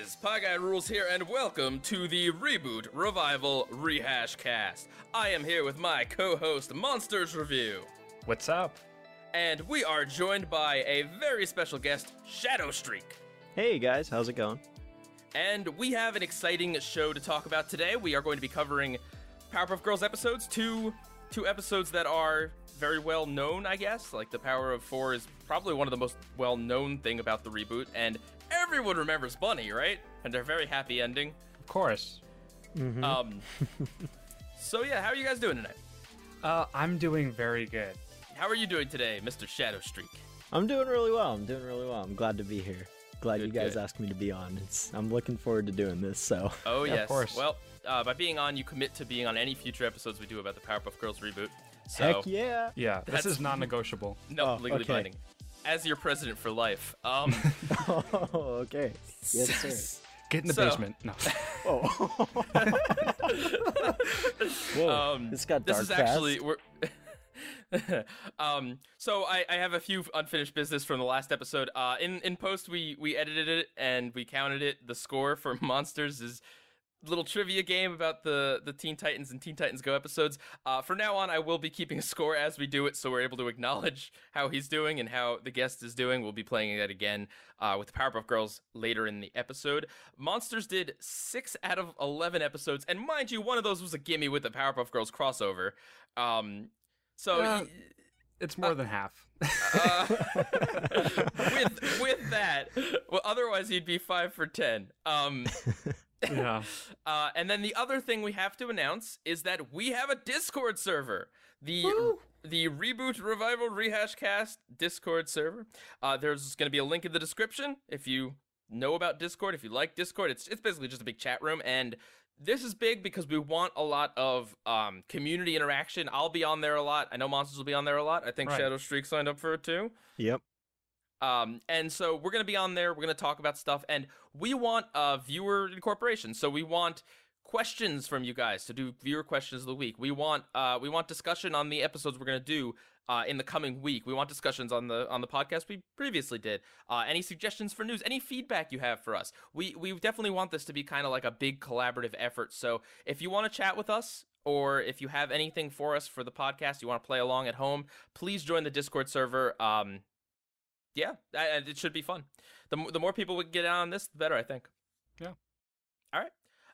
guys, Pie Guy Rules here, and welcome to the Reboot Revival Rehash Cast. I am here with my co-host Monsters Review, What's up? and we are joined by a very special guest, Shadow Streak. Hey guys, how's it going? And we have an exciting show to talk about today. We are going to be covering Powerpuff Girls episodes, two two episodes that are very well known, I guess. Like the Power of Four is probably one of the most well known thing about the reboot, and everyone remembers Bunny, right? And their very happy ending. Of course. Um. so yeah, how are you guys doing tonight? Uh, I'm doing very good. How are you doing today, Mr. Shadow Streak? I'm doing really well. I'm doing really well. I'm glad to be here. Glad Good, you guys good. asked me to be on. It's I'm looking forward to doing this. So Oh Yeah, of course. Well, uh, by being on, you commit to being on any future episodes we do about the Powerpuff Girls reboot. So heck yeah. Yeah, this is non-negotiable. no, Oh, legally okay. binding. As your president for life. Um. Oh, okay. Yes, sir. Get in the So- basement. No. Oh. Whoa. Um, this got this dark is actually fast. we're. um, so I, I have a few unfinished business from the last episode. Uh, in in post we we edited it and we counted it. The score for Monsters is a little trivia game about the the Teen Titans and Teen Titans Go episodes. Uh, from now on, I will be keeping a score as we do it, so we're able to acknowledge how he's doing and how the guest is doing. We'll be playing that again uh, with the Powerpuff Girls later in the episode. Monsters did six out of eleven episodes, and mind you, one of those was a gimme with the Powerpuff Girls crossover. Um, so. Uh, It's more than half. uh, with with that, well, otherwise he'd be five for ten. Um, yeah. uh, and then the other thing we have to announce is that we have a Discord server. The the reboot revival rehash cast Discord server. Uh, there's going to be a link in the description if you know about Discord. If you like Discord, it's it's basically just a big chat room and. This is big because we want a lot of um, community interaction. I'll be on there a lot. I know Monsters will be on there a lot. I think Right. Shadow Streak signed up for it too. Yep. Um, and so we're gonna be on there. We're gonna talk about stuff, and we want uh, viewer incorporation. So we want questions from you guys to do viewer questions of the week. We want uh, we want discussion on the episodes we're gonna do uh, in the coming week. We want discussions on the on the podcast we previously did. Uh, any suggestions for news? Any feedback you have for us? We we definitely want this to be kind of like a big collaborative effort. So if you want to chat with us. Or if you have anything for us for the podcast, you want to play along at home, please join the Discord server. Um, yeah, I- it should be fun. The the more people we can get on this, the better. I think. Yeah. All right.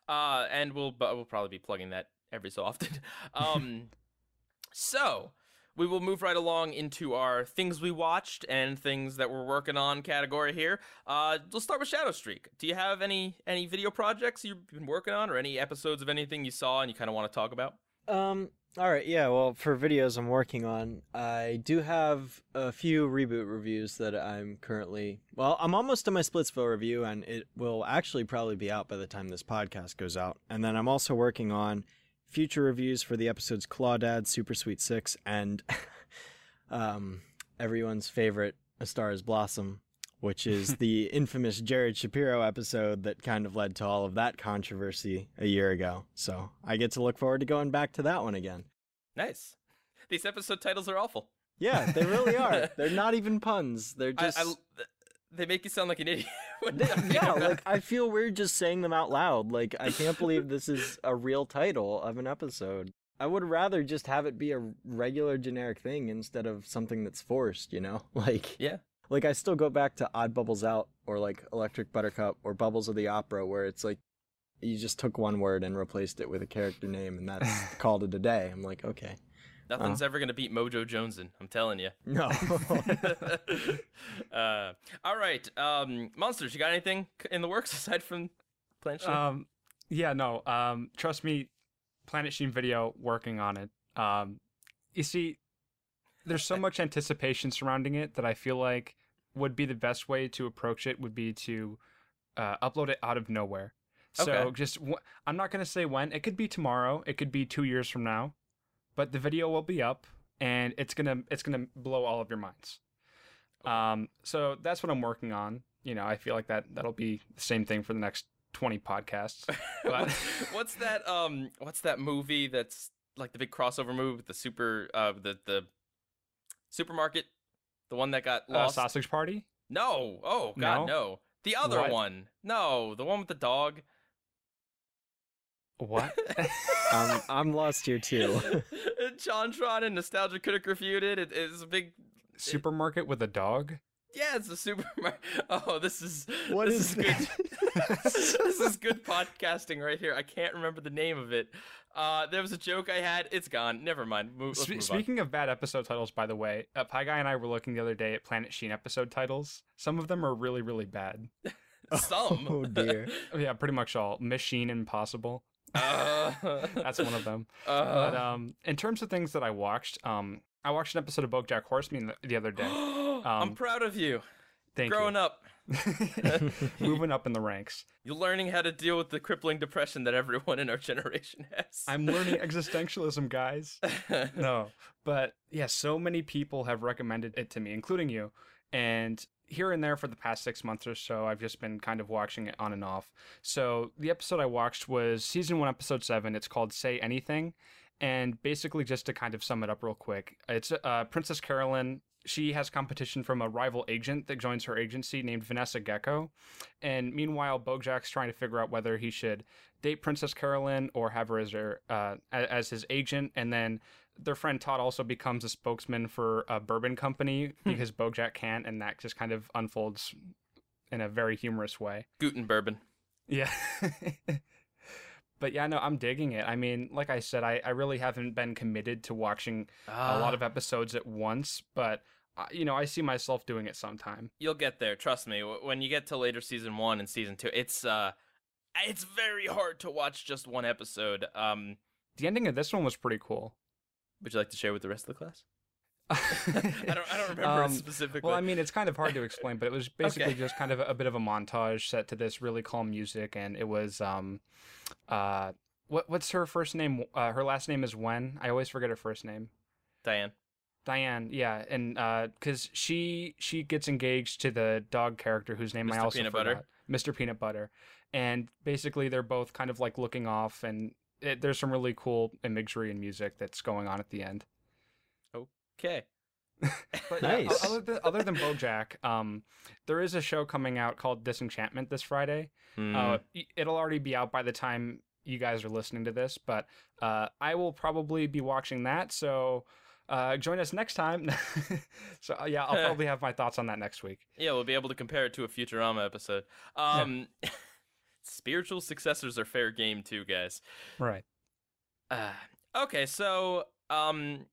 Uh, and we'll but we'll probably be plugging that every so often. Um, so we will move right along into our things we watched and things that we're working on category here. Uh, let's start with Shadow Streak. Do you have any any video projects you've been working on, or any episodes of anything you saw and you kind of want to talk about? Um. All right. Yeah. Well, for videos I'm working on, I do have a few reboot reviews that I'm currently. Well, I'm almost to my Splitsville review, and it will actually probably be out by the time this podcast goes out. And then I'm also working on future reviews for the episodes Clawdad, Super Sweet Six, and um, everyone's favorite, A Star Is Blossom, which is the infamous Jared Shapiro episode that kind of led to all of that controversy a year ago. So I get to look forward to going back to that one again. Nice. These episode titles are awful. Yeah, they really are. They're not even puns. They're just I, they make you sound like an idiot. yeah, like I feel weird just saying them out loud. Like I can't believe this is a real title of an episode. I would rather just have it be a regular generic thing instead of something that's forced, you know? Like Yeah. Like I still go back to Odd Bubbles Out or like Electric Buttercup or Bubbles of the Opera where it's like you just took one word and replaced it with a character name and that's called it a day. I'm like, okay. Nothing's ever gonna beat Mojo Joneson. I'm telling you. No. uh, all right, um, monsters. You got anything in the works aside from Planet Sheen? Um, yeah, no. Um, trust me, Planet Sheen video working on it. Um, you see, there's so much anticipation surrounding it that I feel like would be the best way to approach it would be to uh, upload it out of nowhere. So Okay. just w- I'm not gonna say when. It could be tomorrow. It could be two years from now, but the video will be up and it's gonna it's gonna blow all of your minds. Um, so that's what I'm working on. You know, I feel like that that'll be the same thing for the next 20 podcasts. but- what's that? Um, what's that movie that's like the big crossover movie with the super, uh, the the supermarket, the one that got Uh, sausage party. No. Oh God, no. The other What? one. No, the one with the dog. What? Um, I'm lost here too. Jontron and Nostalgia Critic refuted. it. It is a big. Supermarket with a dog? Yeah, it's a supermarket. Oh, this is What this is good. this is good podcasting right here. I can't remember the name of it. Uh, there was a joke I had. It's gone. Never mind. Move, let's Spe- move speaking of bad episode titles, by the way, uh, Pie Guy and I were looking the other day at Planet Sheen episode titles. Some of them are really, really bad. Some. Oh dear. Oh, yeah, pretty much all. Machine Impossible. Uh, That's one of them. Uh, But um, in terms of things that I watched, um, I watched an episode of BoJack Horseman the, the other day. I'm um, proud of you. Thank Growing you. up, Moving up in the ranks. you're learning how to deal with the crippling depression that everyone in our generation has. I'm learning existentialism, guys. no, but yeah, so many people have recommended it to me, including you. And here and there for the past six months or so, I've just been kind of watching it on and off. So the episode I watched was season one, episode seven. It's called Say Anything. And basically, just to kind of sum it up real quick, it's uh, Princess Carolyn. She has competition from a rival agent that joins her agency named Vanessa Gecko. And meanwhile, Bojack's trying to figure out whether he should date Princess Carolyn or have her as her uh, as his agent, and then their friend Todd also becomes a spokesman for a bourbon company because Bojack can't, and that just kind of unfolds in a very humorous way. Guten bourbon. Yeah. but yeah, no, I'm digging it. I mean, like I said, I, I really haven't been committed to watching a lot Ah, of episodes at once, but uh, you know, I see myself doing it sometime. You'll get there. Trust me. When you get to later season one and season two, it's uh, it's very hard to watch just one episode. Um, The ending of this one was pretty cool. would you like to share with the rest of the class? I don't. I don't remember Um, specifically. Well, I mean, it's kind of hard to explain, but it was basically Okay. just kind of a, a bit of a montage set to this really calm music, and it was um, uh, what what's her first name? Uh, her last name is Nguyen. I always forget her first name. Diane. Diane, yeah, and because she she gets engaged to the dog character whose name I Mr. also Peanut forgot, Butter. Mr. Peanut Butter, and basically they're both kind of like looking off, and it, there's some really cool imagery and music that's going on at the end. Okay. But yeah, Nice. other than other than BoJack, um, there is a show coming out called Disenchantment this Friday. Hmm. Uh, it'll already be out by the time you guys are listening to this, but uh, I will probably be watching that. So uh, join us next time. so uh, yeah, I'll probably have my thoughts on that next week. yeah, we'll be able to compare it to a Futurama episode. Um, spiritual successors are fair game too, guys. Right. Uh, okay, so um,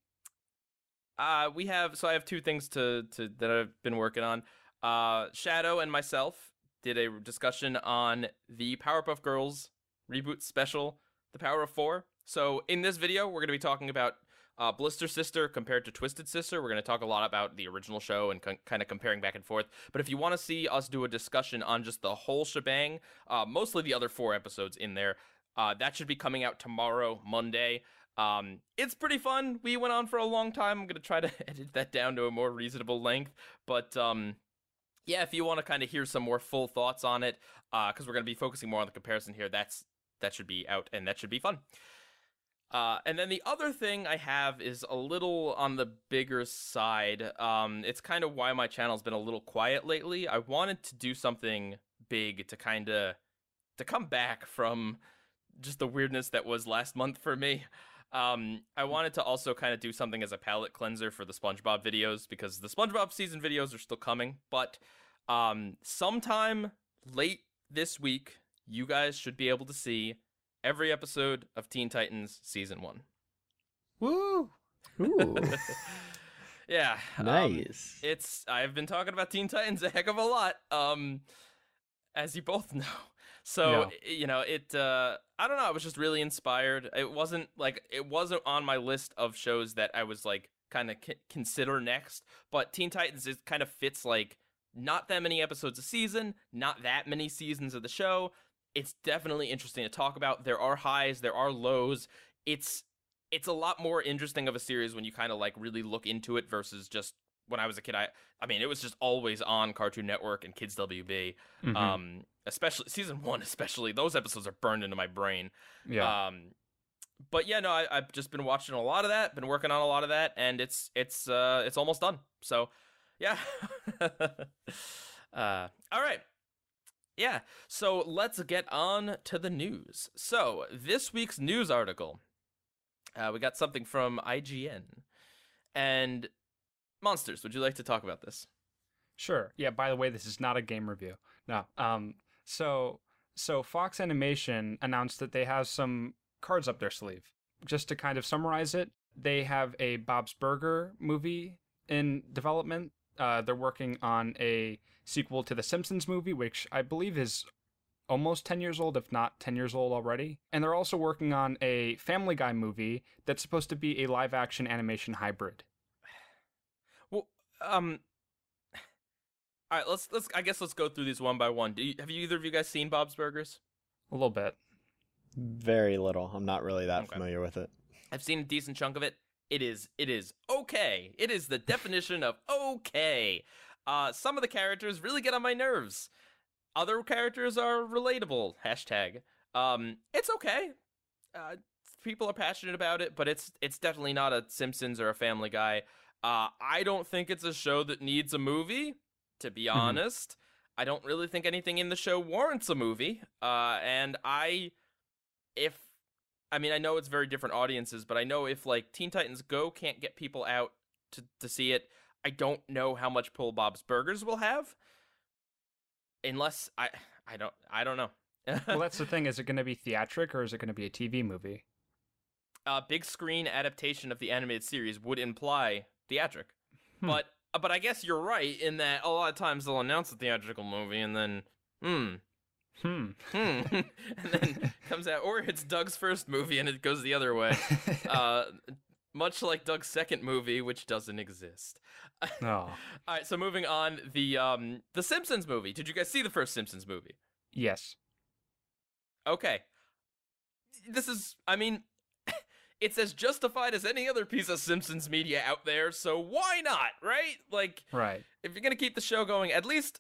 uh, we have so I have two things to to that I've been working on. Uh, Shadow and myself did a discussion on the Powerpuff Girls reboot special, The Power of Four. So in this video, we're going to be talking about uh, Blisster Sister compared to Twisted Sister. We're going to talk a lot about the original show and con- kind of comparing back and forth. But if you want to see us do a discussion on just the whole shebang, uh, mostly the other four episodes in there, uh, that should be coming out tomorrow, Monday. Um, it's pretty fun. We went on for a long time. I'm gonna try to edit that down to a more reasonable length. But um, yeah, if you want to kind of hear some more full thoughts on it, because we're gonna be focusing more on the comparison here, that's that should be out and that should be fun. Uh, and then the other thing I have is a little on the bigger side. Um, it's kind of why my channel's been a little quiet lately. I wanted to do something big to kind of to come back from just the weirdness that was last month for me. Um, I wanted to also kind of do something as a palate cleanser for the SpongeBob videos because the SpongeBob season videos are still coming, but um, sometime late this week, you guys should be able to see every episode of Teen Titans season one. Woo! Yeah, um, nice. it's I've been talking about Teen Titans a heck of a lot, um, as you both know. So Yeah. you know, it. Uh, I don't know. I was just really inspired. It wasn't like it wasn't on my list of shows that I was like kind of c- consider next. But Teen Titans is kind of fits like not that many episodes a season, not that many seasons of the show. It's definitely interesting to talk about. There are highs, there are lows. It's it's a lot more interesting of a series when you kind of like really look into it versus just when I was a kid. I I mean, it was just always on Cartoon Network and Kids WB. Mhm. Um, especially season one, especially those episodes are burned into my brain. yeah. Um, but yeah, no, I, I've just been watching a lot of that, been working on a lot of that, and it's it's uh it's almost done. So, yeah. uh, all right. Yeah. So let's get on to the news. So this week's news article, uh, we got something from IGN, and monsters. Would you like to talk about this? Sure. Yeah. By the way, this is not a game review. No. Um. So so Fox Animation announced that they have some cards up their sleeve. Just to kind of summarize it, they have a Bob's Burger movie in development. Uh, they're working on a sequel to the Simpsons movie, which I believe is almost 10 years old, if not 10 years old already. And they're also working on a Family Guy movie that's supposed to be a live action animation hybrid. Well, um, all right, let's let's. I guess let's go through these one by one. Do you, have you either of you guys seen Bob's Burgers? A little bit. Very little. I'm not really that Okay. familiar with it. I've seen a decent chunk of it. It is it is okay. It is the definition of okay. Uh, some of the characters really get on my nerves. Other characters are relatable. Hashtag. Um, it's okay. Uh, people are passionate about it, but it's it's definitely not a Simpsons or a Family Guy. Uh, I don't think it's a show that needs a movie. To be honest, I don't really think anything in the show warrants a movie. Uh, and I, if I mean, I know it's very different audiences, but I know if like Teen Titans Go can't get people out to to see it, I don't know how much pull Bob's Burgers will have. Unless I I don't I don't know. well, that's the thing. Is it going to be theatric or is it going to be a TV movie? a big screen adaptation of the animated series would imply theatric. Hmm. But but I guess you're right in that a lot of times they'll announce a theatrical movie and then hmm Hmm. hmm and then comes out or it's Doug's first movie and it goes the other way. uh much like Doug's second movie which doesn't exist. oh, All right, so moving on the um the Simpsons movie. Did you guys see the first Simpsons movie? yes. Okay. This is, I mean, it's as justified as any other piece of Simpsons media out there, so why not, right? Like, Right. if you're gonna keep the show going, at least,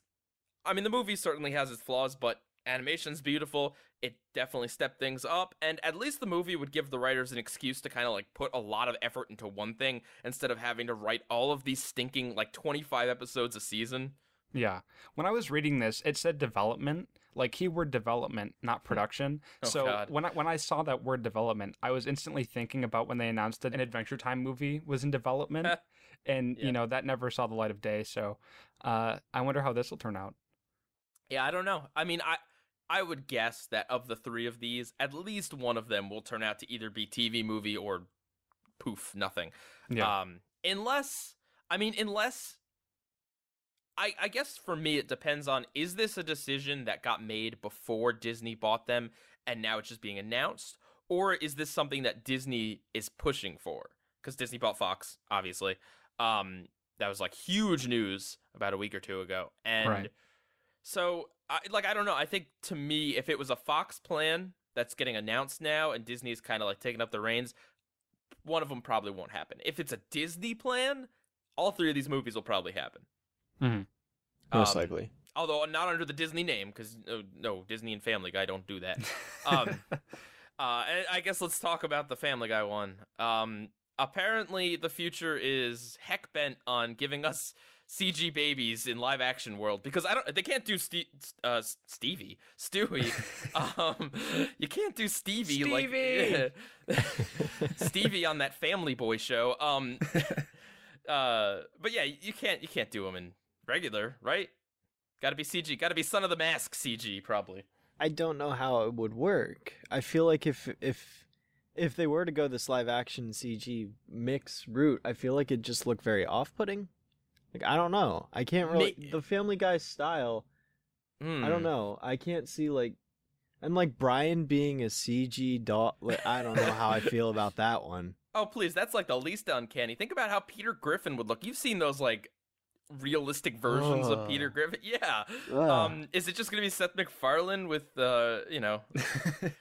I mean, the movie certainly has its flaws, but animation's beautiful. It definitely stepped things up, and at least the movie would give the writers an excuse to kind of like put a lot of effort into one thing instead of having to write all of these stinking like 25 episodes a season. Yeah. When I was reading this, it said development, like keyword development, not production. Oh, so God. when I when I saw that word development, I was instantly thinking about when they announced that an Adventure Time movie was in development, and Yeah. you know that never saw the light of day. So uh, I wonder how this will turn out. Yeah, I don't know. I mean, I I would guess that of the three of these, at least one of them will turn out to either be TV movie or poof, nothing. Yeah. Um, unless I mean, unless I I guess for me it depends on is this a decision that got made before Disney bought them and now it's just being announced, or is this something that Disney is pushing for? Because Disney bought Fox, obviously. Um, that was like huge news about a week or two ago, and Right. so I like I don't know. I think to me, if it was a Fox plan that's getting announced now and Disney's kind of like taking up the reins, one of them probably won't happen. If it's a Disney plan, all three of these movies will probably happen. Most Um, likely. Although not under the Disney name, because no, no, Disney and Family Guy don't do that. Um, uh, I guess let's talk about the Family Guy one. Um, apparently, the future is heck bent on giving us CG babies in live action world because I don't. They can't do Ste- uh, Stevie, Stewie. um, you can't do Stevie, Stevie! like Stevie on that Family Boy show. Um, uh, but yeah, you can't you can't do them in regular, right? Got to be CG. Got to be Son of the Mask CG, probably. I don't know how it would work. I feel like if if if they were to go this live action CG mix route, I feel like it'd just look very off putting. Like I don't know. I can't really the Family Guy style. I Hmm. don't know. I can't see like and like Brian being a CG dog. Like, I don't know how I feel about that one. Oh, please, that's like the least uncanny. Think about how Peter Griffin would look. You've seen those like realistic versions of Peter Ugh. Griffin. Yeah. Ugh. Um, is it just gonna be Seth MacFarlane with uh, you know,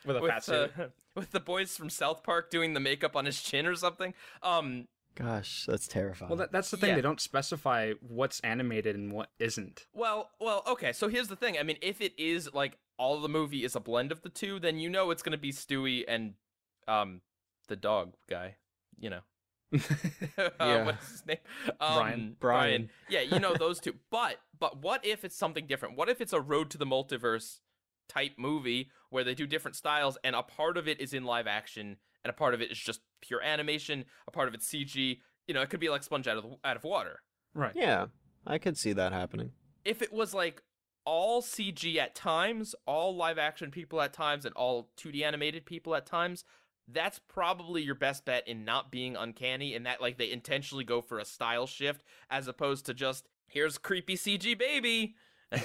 With a with, fat suit. uh, with the boys from South Park doing the makeup on his chin or something? Um, Gosh, that's terrifying. well, that, that's the thing. yeah. They don't specify what's animated and what isn't. well, well, okay. So here's the thing. I mean, if it is like all the movie is a blend of the two, then you know it's gonna be Stewie and um, the dog guy. You know, uh, Yeah. what's his name? Brian. Brian. Yeah, you know those two. But but what if it's something different? What if it's a Road to the Multiverse type movie where they do different styles and a part of it is in live action and a part of it is just pure animation, a part of it's CG. You know, it could be like sponge out of the, out of water. right. Yeah, I could see that happening. If it was like all CG at times, all live action people at times, and all 2D animated people at times, that's probably your best bet in not being uncanny and that like they intentionally go for a style shift as opposed to just here's creepy CG baby.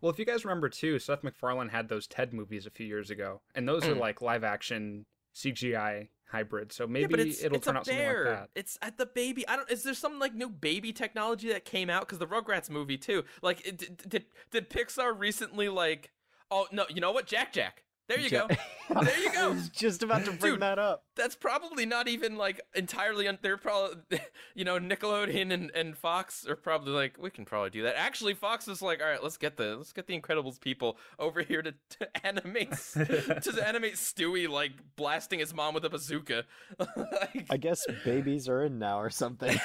Well, if you guys remember too, Seth MacFarlane had those TED movies a few years ago, and those are Mm. like live action CGI hybrid. So maybe it's, it'll it's turn out something like that. It's at the baby. I don't. Is there some like new baby technology that came out? Because the Rugrats movie too. Like, it, did, did did Pixar recently like? Oh no, you know what? Jack Jack. There you go. There you go. I was just about to bring Dude. that up. That's probably not even like entirely. Un- they're probably, you know, Nickelodeon and, and Fox are probably like, we can probably do that. Actually, Fox is like, all right, let's get the let's get the Incredibles people over here to, to animate to animate Stewie like blasting his mom with a bazooka. like, I guess babies are in now or something.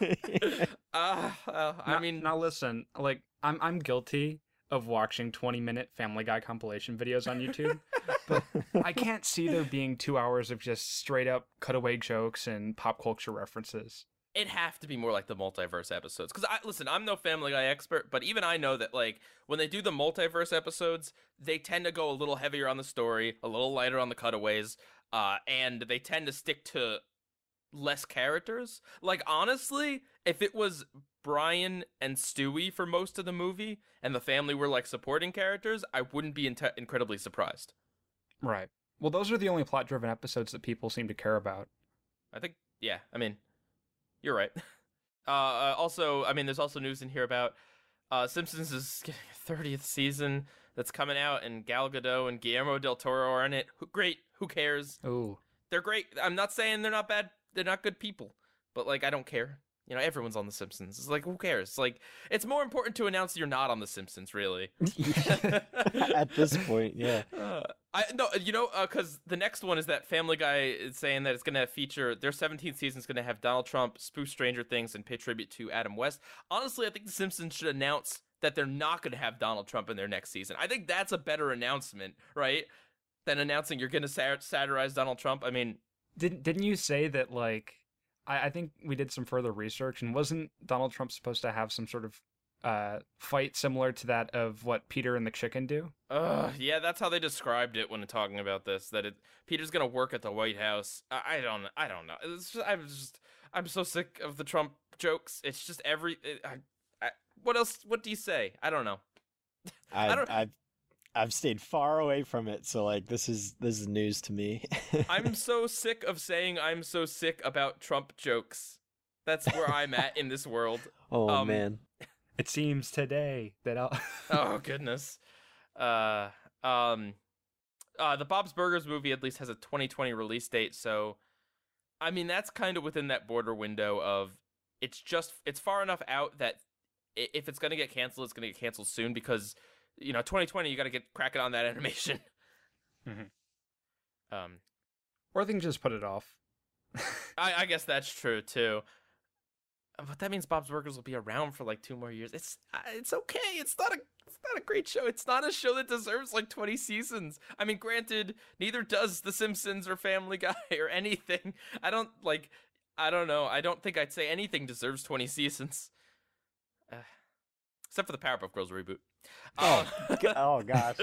uh, uh, I Now- mean, now listen, like I'm I'm guilty of watching 20 minute Family Guy compilation videos on YouTube, but I can't see there being two hours of just straight up cutaway jokes and pop culture references. it'd have to be more like the multiverse episodes. Because I listen, I'm no Family Guy expert, but even I know that like when they do the multiverse episodes, they tend to go a little heavier on the story, a little lighter on the cutaways, uh, and they tend to stick to less characters. Like honestly, if it was Brian and Stewie for most of the movie, and the family were like supporting characters, I wouldn't be inte- incredibly surprised. Right. Well, those are the only plot driven episodes that people seem to care about. I think, yeah, I mean, you're right. Uh, uh, also, I mean, there's also news in here about uh, Simpsons is getting a 30th season that's coming out, and Gal Gadot and Guillermo del Toro are in it. Who, great. Who cares? Ooh. They're great. I'm not saying they're not bad. They're not good people, but like, I don't care. You know, everyone's on The Simpsons. It's like, who cares? Like, it's more important to announce you're not on The Simpsons, really. At this point, yeah. Uh, I no, you know, because the next one is that Family Guy is saying that it's going to feature their 17th season is going to have Donald Trump spoof Stranger Things and pay tribute to Adam West. Honestly, I think The Simpsons should announce that they're not going to have Donald Trump in their next season. I think that's a better announcement, right? Than announcing you're going to sat- satirize Donald Trump. I mean, Didn't didn't you say that like I, I think we did some further research and wasn't Donald Trump supposed to have some sort of uh fight similar to that of what Peter and the chicken do? uh, yeah, that's how they described it when talking about this. That it Peter's going to work at the White House. I, I don't, I don't know. It's just, I'm just, I'm so sick of the Trump jokes. It's just every. It, I, I, what else? What do you say? I don't know. I, don't- I've I've stayed far away from it, so like this is this is news to me. I'm so sick of saying I'm so sick about Trump jokes. That's where I'm at in this world. oh um, man. It seems today that I'll Oh goodness. Uh, um, uh, the Bob's Burgers movie at least has a 2020 release date, so I mean that's kind of within that border window of it's just it's far enough out that if it's gonna get canceled, it's gonna get canceled soon because you know 2020 you got to get cracking on that animation. Mhm. Um, or they can just put it off. I, I guess that's true too. But that means Bob's Burgers will be around for like two more years. It's uh, it's okay. It's not a it's not a great show. It's not a show that deserves like twenty seasons. I mean, granted, neither does The Simpsons or Family Guy or anything. I don't like. I don't know. I don't think I'd say anything deserves twenty seasons. Uh, except for the Powerpuff Girls reboot. Oh, Um, oh gosh.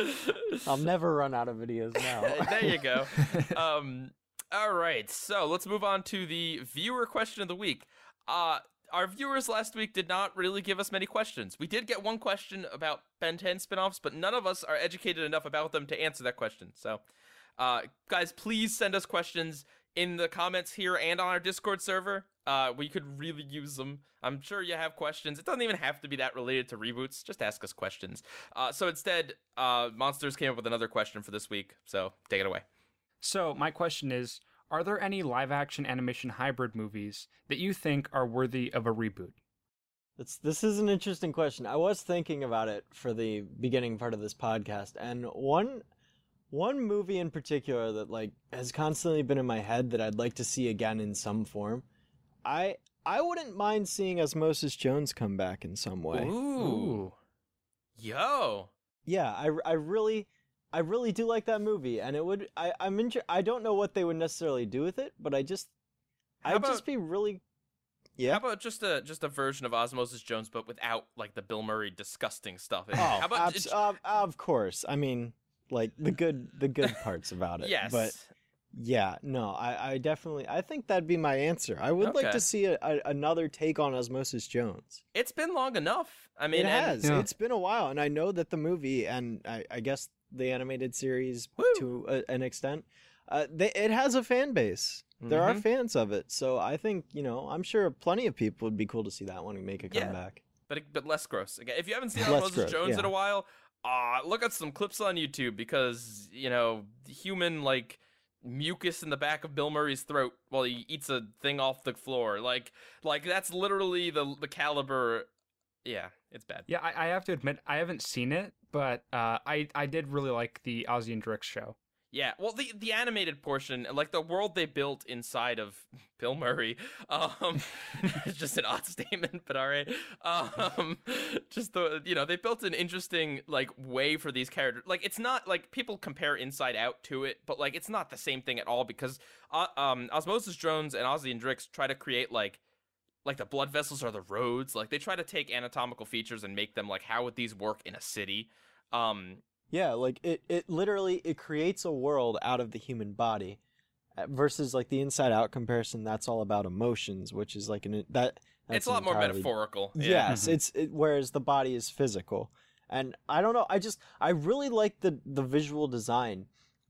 I'll never run out of videos now. there you go. Um, all right, so let's move on to the viewer question of the week. Uh, our viewers last week did not really give us many questions. We did get one question about Ben 10 spinoffs, but none of us are educated enough about them to answer that question. So, uh, guys, please send us questions in the comments here and on our Discord server. Uh, we could really use them. I'm sure you have questions. It doesn't even have to be that related to reboots. Just ask us questions. Uh, so instead, uh, Monsters came up with another question for this week. So take it away. So my question is, are there any live action animation hybrid movies that you think are worthy of a reboot? It's, this is an interesting question. I was thinking about it for the beginning part of this podcast, and one one movie in particular that like has constantly been in my head that I'd like to see again in some form. I I wouldn't mind seeing Osmosis Jones come back in some way. Ooh. Yo. Yeah, I, I really I really do like that movie, and it would I I'm inter- I don't know what they would necessarily do with it, but I just How I'd about- just be really yeah. How yeah. about just a just a version of Osmosis Jones, but without like the Bill Murray disgusting stuff? in it? Oh, How about abs- uh, of course. I mean, like the good the good parts about it. yes, But yeah, no, I, I definitely I think that'd be my answer. I would like to see a, a, another take on Osmosis Jones. it's been long enough. I mean, it and- has. Yeah. It's been a while, and I know that the movie and I, I guess the animated series Woo. to a, an extent, uh, they, it has a fan base. There are Mhm. fans of it, so I think you know I'm sure plenty of people would be cool to see that one and make a Yeah. comeback. but but less gross. Again, if you haven't seen Osmosis gross, Jones in a while, uh look at some clips on YouTube because you know human like mucus in the back of Bill Murray's throat while he eats a thing off the floor. Like like that's literally the the caliber. Yeah, it's bad. Yeah, I, I have to admit I haven't seen it, but uh, I I did really like the Ozzy and Drix show. Yeah, well, the the animated portion, like the world they built inside of Bill Murray, um, it's just an odd statement, but all right. Um, just the you know they built an interesting like way for these characters. Like it's not like people compare Inside Out to it, but like it's not the same thing at all because uh, um Osmosis Jones and Ozzy and Drix try to create like like the blood vessels are the roads. Like they try to take anatomical features and make them like how would these work in a city. Um, Yeah, like it, it literally it creates a world out of the human body, uh, versus like the Inside Out comparison. That's all about emotions, which is like an that. That's it's a lot an more metaphorical. Yeah. Yes, it's it, whereas the body is physical, and I don't know. I just I really like the the visual design,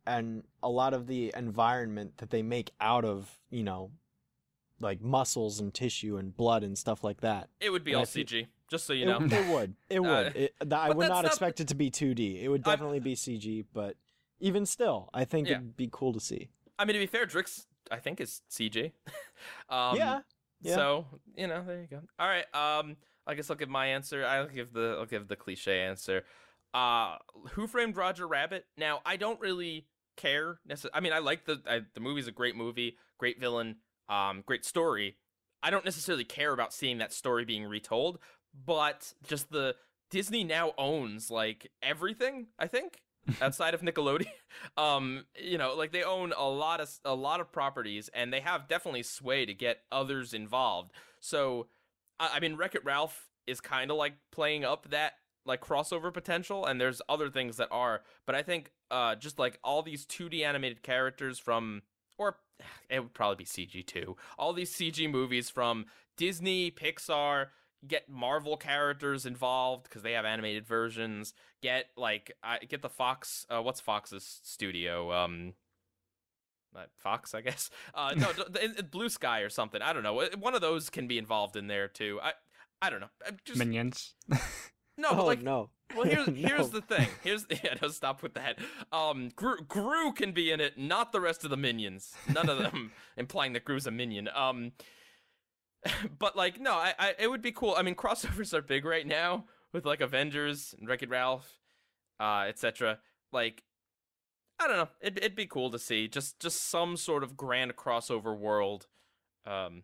and a lot of the environment that they make out of you know, like muscles and tissue and blood and stuff like that. It would be And all I feel- CG, just so you know. it would. It would. Uh, it, th- I would not not- expect it to be 2D. It would I'm- definitely be CG, but even still, I think Yeah. it'd be cool to see. I mean, to be fair, Drix, I think is CG. um, yeah. yeah. So you know, there you go. All right. Um, I guess I'll give my answer. I'll give the I'll give the cliche answer. Uh, Who Framed Roger Rabbit? Now, I don't really care. Necess- I mean, I like the I, the movie's a great movie, great villain, um, great story. I don't necessarily care about seeing that story being retold, but just the Disney now owns like everything. I think outside of Nickelodeon. Um, you know, like they own a lot of a lot of properties, and they have definitely sway to get others involved. So, I, I mean, Wreck It Ralph is kind of like playing up that like crossover potential, and there's other things that are. But I think, uh, just like all these 2D animated characters from, or it would probably be CG too. All these CG movies from Disney, Pixar, get Marvel characters involved because they have animated versions. Get like I get the Fox. Uh, what's Fox's studio? Um, uh, Fox, I guess. Uh, no, Blue Sky or something. I don't know. Uh, One of those can be involved in there too. I, I don't know. I'm Just Minions. no, oh but like no. well, here's here's the thing. Here's yeah, no, stop with that. Um, Gru, Gru can be in it, not the rest of the minions. None of them implying that Gru's a minion. Um, but like, no, I, I, it would be cool. I mean, crossovers are big right now with like Avengers and Wreck-It Ralph, uh, etc. Like, I don't know. It'd, it'd be cool to see just just some sort of grand crossover world. Um,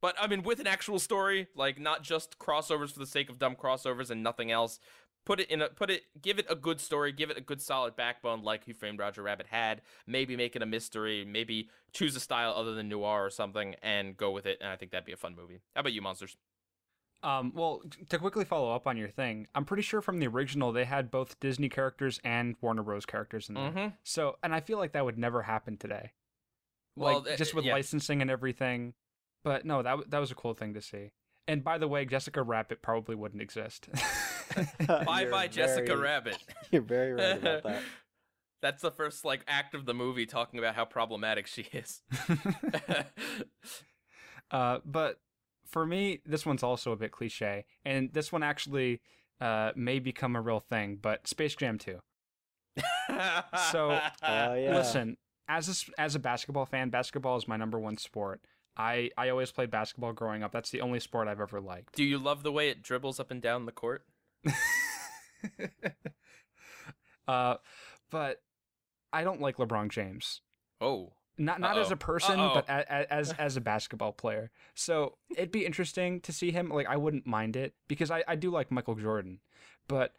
but I mean, with an actual story, like not just crossovers for the sake of dumb crossovers and nothing else. Put it in a put it, give it a good story, give it a good solid backbone, like Who Framed Roger Rabbit had. Maybe make it a mystery, maybe choose a style other than noir or something, and go with it. And I think that'd be a fun movie. How about you, monsters? Um, well, to quickly follow up on your thing, I'm pretty sure from the original they had both Disney characters and Warner Bros. characters in there. Mm-hmm. So, and I feel like that would never happen today. Well, like just with yeah. licensing and everything. But no, that that was a cool thing to see. And by the way, Jessica Rabbit probably wouldn't exist. Bye bye, Jessica very- Rabbit. You're very right about that. That's the first like act of the movie talking about how problematic she is. uh, but for me, this one's also a bit cliche, and this one actually uh, may become a real thing. But Space Jam 2. So, Oh yeah. Listen, as a, s- as a basketball fan, basketball is my number one sport. I, I always played basketball growing up. That's the only sport I've ever liked. do you love the way it dribbles up and down the court? uh, but I don't like LeBron James. Oh. Not not as Uh-oh. a person, Uh-oh. but a, a, as as a basketball player. So it'd be interesting to see him. Like I wouldn't mind it because I, I do like Michael Jordan, but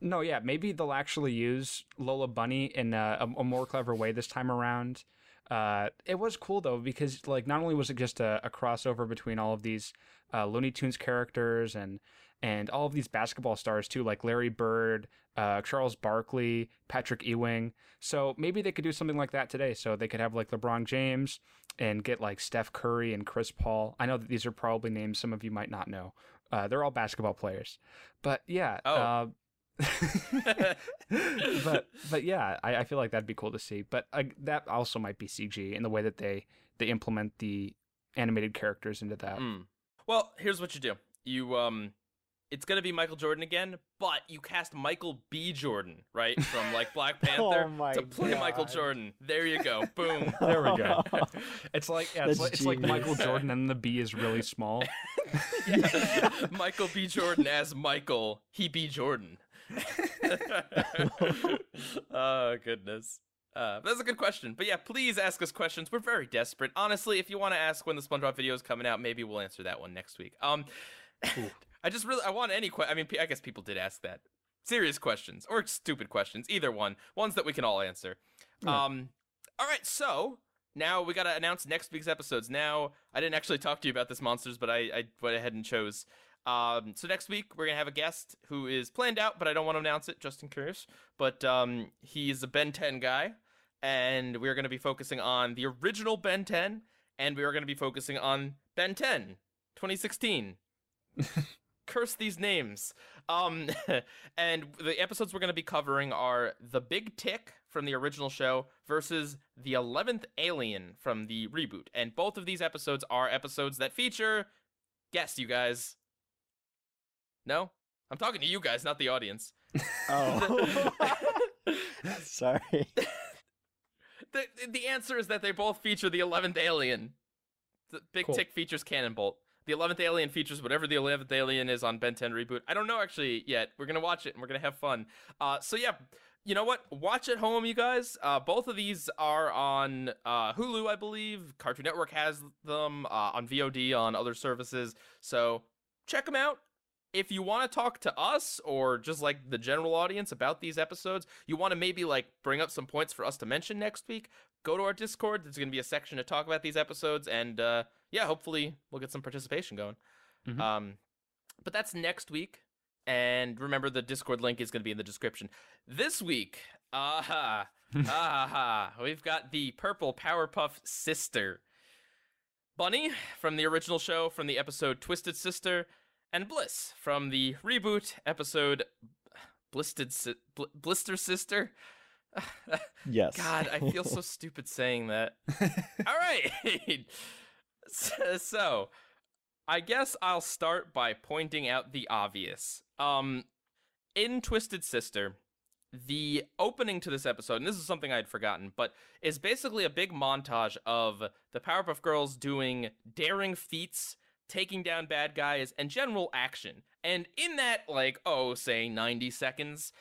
no, yeah, maybe they'll actually use Lola Bunny in a, a more clever way this time around. Uh, it was cool though because like not only was it just a, a crossover between all of these uh, Looney Tunes characters and and all of these basketball stars too, like Larry Bird, uh, Charles Barkley, Patrick Ewing. So maybe they could do something like that today. So they could have like LeBron James and get like Steph Curry and Chris Paul. I know that these are probably names some of you might not know. Uh, they're all basketball players, but yeah. Oh. But but yeah, I, I feel like that'd be cool to see. But uh, that also might be CG in the way that they they implement the animated characters into that. Mm. Well, here's what you do. You um it's gonna be Michael Jordan again, but you cast Michael B. Jordan, right? From like Black Panther Oh to play Michael Jordan. There you go. Boom. There we go. It's like yeah, it's, like, it's like Michael. Jordan and the B is really small. Yeah. Michael B. Jordan as Michael, he B. Jordan. oh goodness. Uh, that's a good question. But yeah, please ask us questions. We're very desperate. Honestly, if you want to ask when the SpongeBob video is coming out, maybe we'll answer that one next week. Um, I just really I want any que- I mean, I guess people did ask that. Serious questions or stupid questions, either one. Ones that we can all answer. Yeah. Um, all right, so now we gotta announce next week's episodes. Now I didn't actually talk to you about this monsters, but I, I went ahead and chose. Um, so next week we're gonna have a guest who is planned out, but I don't want to announce it just in case. But um, he's a Ben 10 guy, and we're gonna be focusing on the original Ben 10, and we are gonna be focusing on Ben 10, 2016. Curse these names. Um, and the episodes we're going to be covering are The Big Tick from the original show versus The 11th Alien from the reboot. And both of these episodes are episodes that feature. Guess, you guys. No? I'm talking to you guys, not the audience. Oh. Sorry. The, the answer is that they both feature the 11th Alien. The Big Cool. Tick features Cannonbolt. The 11th Alien features whatever the 11th Alien is on Ben 10 reboot. I don't know actually yet. We're going to watch it and we're going to have fun. Uh, so yeah, you know what? Watch at home, you guys. Uh, both of these are on uh, Hulu, I believe. Cartoon Network has them uh, on VOD on other services. So check them out. If you want to talk to us or just like the general audience about these episodes, you want to maybe like bring up some points for us to mention next week, go to our Discord. There's going to be a section to talk about these episodes, and uh, yeah, hopefully we'll get some participation going. Mhm. Um, but that's next week, and remember the Discord link is going to be in the description. This week, aha, aha, we've got the purple Powerpuff Sister, Bunny from the original show from the episode Twisted Sister, and Bliss from the reboot episode Blisted Si- Bl- Blisster Sister. Yes. God, I feel so stupid saying that. All right. so, I guess I'll start by pointing out the obvious. Um, in Twisted Sister, the opening to this episode, and this is something I had forgotten, but is basically a big montage of the Powerpuff Girls doing daring feats, taking down bad guys, and general action. And in that, like, oh, say 90 seconds,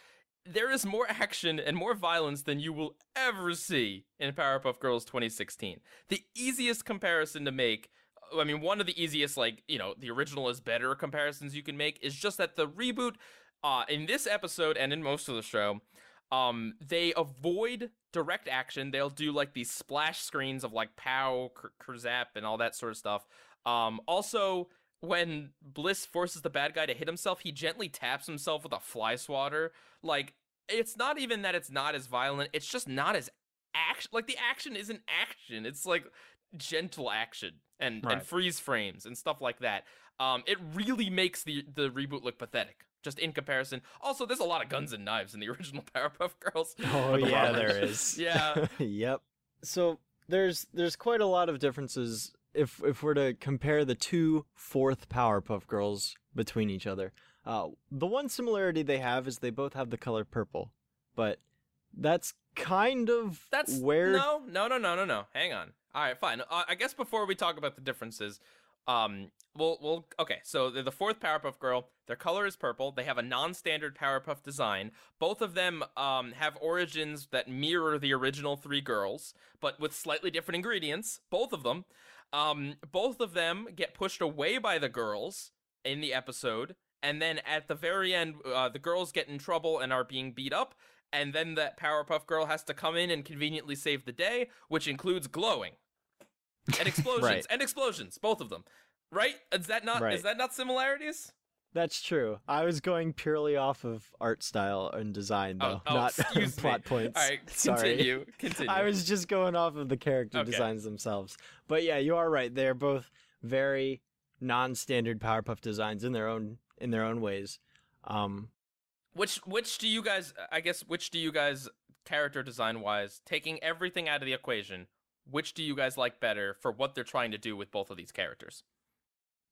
there is more action and more violence than you will ever see in Powerpuff Girls 2016. The easiest comparison to make, I mean, one of the easiest, like, you know, the original is better comparisons you can make is just that the reboot, uh, in this episode and in most of the show, um, they avoid direct action. They'll do like these splash screens of like pow, ker- kerzap, and all that sort of stuff. Um, also, when Bliss forces the bad guy to hit himself, he gently taps himself with a fly swatter. Like, it's not even that it's not as violent, it's just not as action. Like, the action isn't action, it's like gentle action and, and freeze frames and stuff like that. Um, it really makes the, the reboot look pathetic. Just in comparison. Also, there's a lot of guns and knives in the original Powerpuff Girls. Oh yeah, there is. Yeah. yep. So there's there's quite a lot of differences if if we're to compare the two fourth Powerpuff Girls between each other. Uh, the one similarity they have is they both have the color purple, but that's kind of That's where no, no, no, no, no, no. Hang on. All right, fine. Uh, I guess before we talk about the differences, Um, well, well, okay. So they're the fourth Powerpuff Girl. Their color is purple. They have a non-standard Powerpuff design. Both of them um, have origins that mirror the original three girls, but with slightly different ingredients. Both of them. Um, both of them get pushed away by the girls in the episode, and then at the very end, uh, the girls get in trouble and are being beat up. And then that Powerpuff Girl has to come in and conveniently save the day, which includes glowing and explosions Right. and explosions, both of them. Right? Is that not Right. is that not similarities? That's true. I was going purely off of art style and design, though, oh, oh, not excuse me. plot points. All right, Sorry. continue. Continue. I was just going off of the character Okay. designs themselves. But yeah, you are right. They're both very non-standard Powerpuff designs in their own in their own ways. Um, Which which do you guys I guess which do you guys character design wise, taking everything out of the equation, which do you guys like better for what they're trying to do with both of these characters?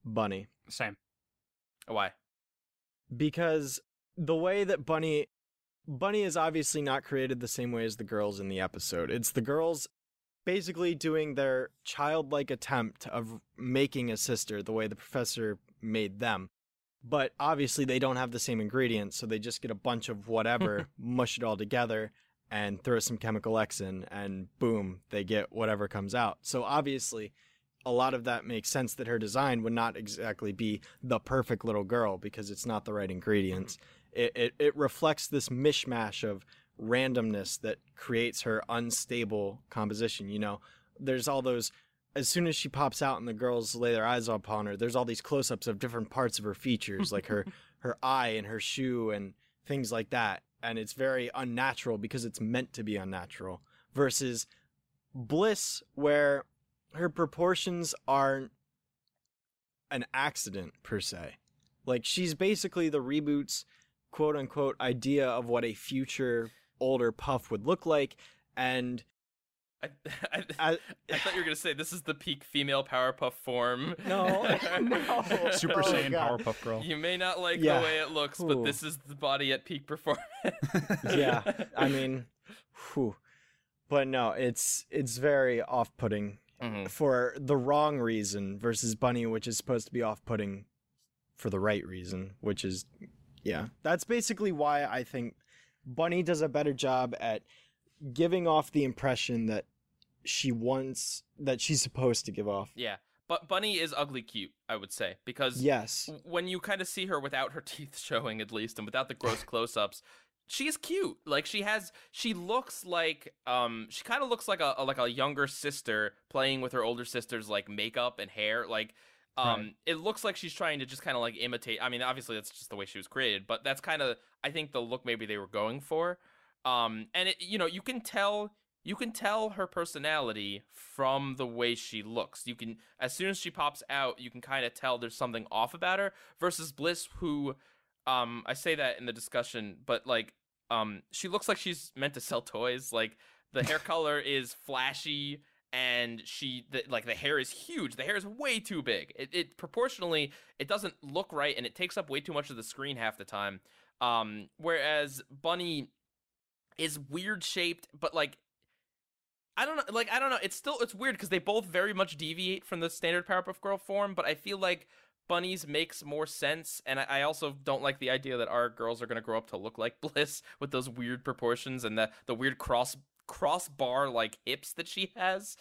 Bunny, Same. Why? because the way that Bunny Bunny is obviously not created the same way as the girls in the episode. It's the girls basically doing their childlike attempt of making a sister the way the professor made them. But obviously they don't have the same ingredients, so they just get a bunch of whatever, mush it all together and throw some chemical X in and boom, they get whatever comes out. So obviously a lot of that makes sense that her design would not exactly be the perfect little girl because it's not the right ingredients. It, it, it reflects this mishmash of randomness that creates her unstable composition. You know, there's all those, as soon as she pops out and the girls lay their eyes upon her, there's all these close ups of different parts of her features, like her, her eye and her shoe and things like that. And it's very unnatural because it's meant to be unnatural versus Bliss, where her proportions aren't an accident per se. Like she's basically the reboot's quote unquote idea of what a future older Puff would look like, and I, I, I, I thought you were gonna say this is the peak female Powerpuff form. no, no, Super Oh, Saiyan God. Powerpuff Girl. You may not like Yeah. the way it looks, but this is the body at peak performance. yeah, I mean, whew. but no, it's it's very off-putting Mhm. for the wrong reason versus Bunny, which is supposed to be off-putting for the right reason, which is yeah. That's basically why I think Bunny does a better job at giving off the impression that she wants that she's supposed to give off. Yeah, but Bunny is ugly cute, I would say, because Yes. when you kind of see her without her teeth showing, at least, and without the gross close-ups, she is cute. Like she has, she looks like, um, she kind of looks like a, a like a younger sister playing with her older sister's like makeup and hair. Like, um, Right. it looks like she's trying to just kind of like imitate. I mean, obviously that's just the way she was created, but that's kind of, I think, the look maybe they were going for. Um, and it, you know, you can tell you can tell her personality from the way she looks. You can as soon as she pops out, you can kind of tell there's something off about her versus Bliss who um I say that in the discussion, but like um she looks like she's meant to sell toys. Like the hair color is flashy and she the, like the hair is huge. The hair is way too big. It, it proportionally it doesn't look right and it takes up way too much of the screen half the time. Um whereas Bunny is weird shaped but like I don't know like I don't know it's still it's weird because they both very much deviate from the standard Powerpuff Girl form but I feel like Bunnies makes more sense and I, I also don't like the idea that our girls are gonna grow up to look like Bliss with those weird proportions and the the weird cross crossbar like hips that she has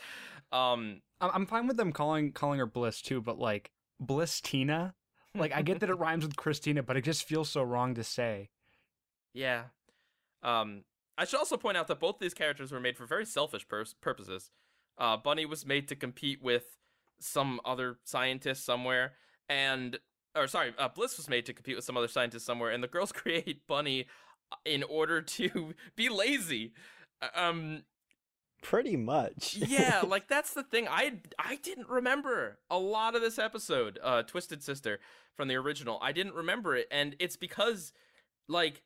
um I'm I'm fine with them calling calling her Bliss too, but like Blisstina, like I get that it rhymes with Christina, but it just feels so wrong to say. Yeah. Um, I should also point out that both these characters were made for very selfish pur- purposes. Uh, Bunny was made to compete with some other scientist somewhere, and or sorry, uh, Bliss was made to compete with some other scientist somewhere, and the girls create Bunny uh, in order to be lazy. Um, Pretty much. yeah, like that's the thing. I I didn't remember a lot of this episode, uh, Twisted Sister from the original. I didn't remember it, and it's because, like,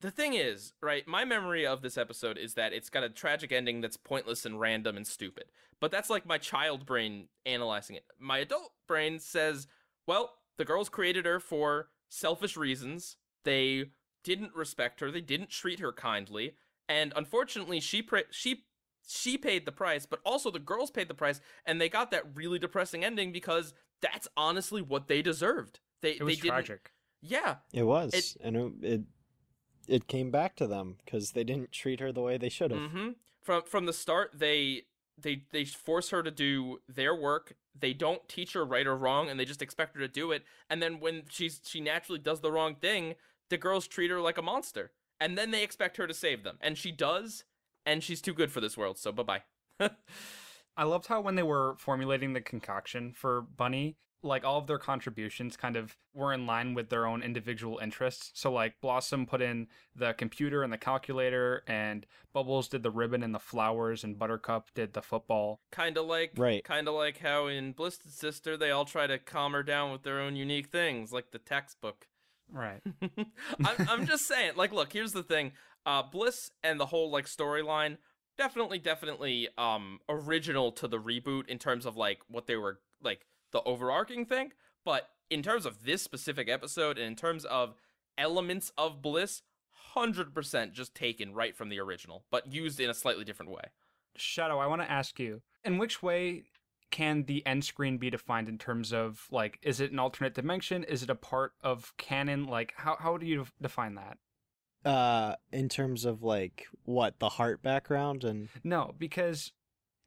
the thing is, right? My memory of this episode is that it's got a tragic ending that's pointless and random and stupid. But that's like my child brain analyzing it. My adult brain says, well, the girls created her for selfish reasons. They didn't respect her. They didn't treat her kindly, and unfortunately, she pre- she she paid the price, but also the girls paid the price, and they got that really depressing ending because that's honestly what they deserved. They It was they didn't. tragic. Yeah, It was, It- and it, it it came back to them because they didn't treat her the way they should have. hmm From from the start, they they they force her to do their work. They don't teach her right or wrong, and they just expect her to do it. And then when she's she naturally does the wrong thing, the girls treat her like a monster, and then they expect her to save them, and she does, and she's too good for this world. So bye bye. I loved how when they were formulating the concoction for Bunny, like all of their contributions kind of were in line with their own individual interests. So like Blossom put in the computer and the calculator, and Bubbles did the ribbon and the flowers, and Buttercup did the football. kind of like Right. kind of like how in Blisster Sister they all try to calm her down with their own unique things, like the textbook. Right. I'm, I'm just saying, like, look, here's the thing. Uh, Bliss and the whole like storyline, definitely, definitely, um, original to the reboot in terms of like what they were like the overarching thing. But in terms of this specific episode, and in terms of elements of Bliss, hundred percent just taken right from the original, but used in a slightly different way. Shadow, I want to ask you, in which way can the end screen be defined in terms of like, is it an alternate dimension? Is it a part of canon? Like, how how do you define that? Uh, in terms of like what the heart background and No, because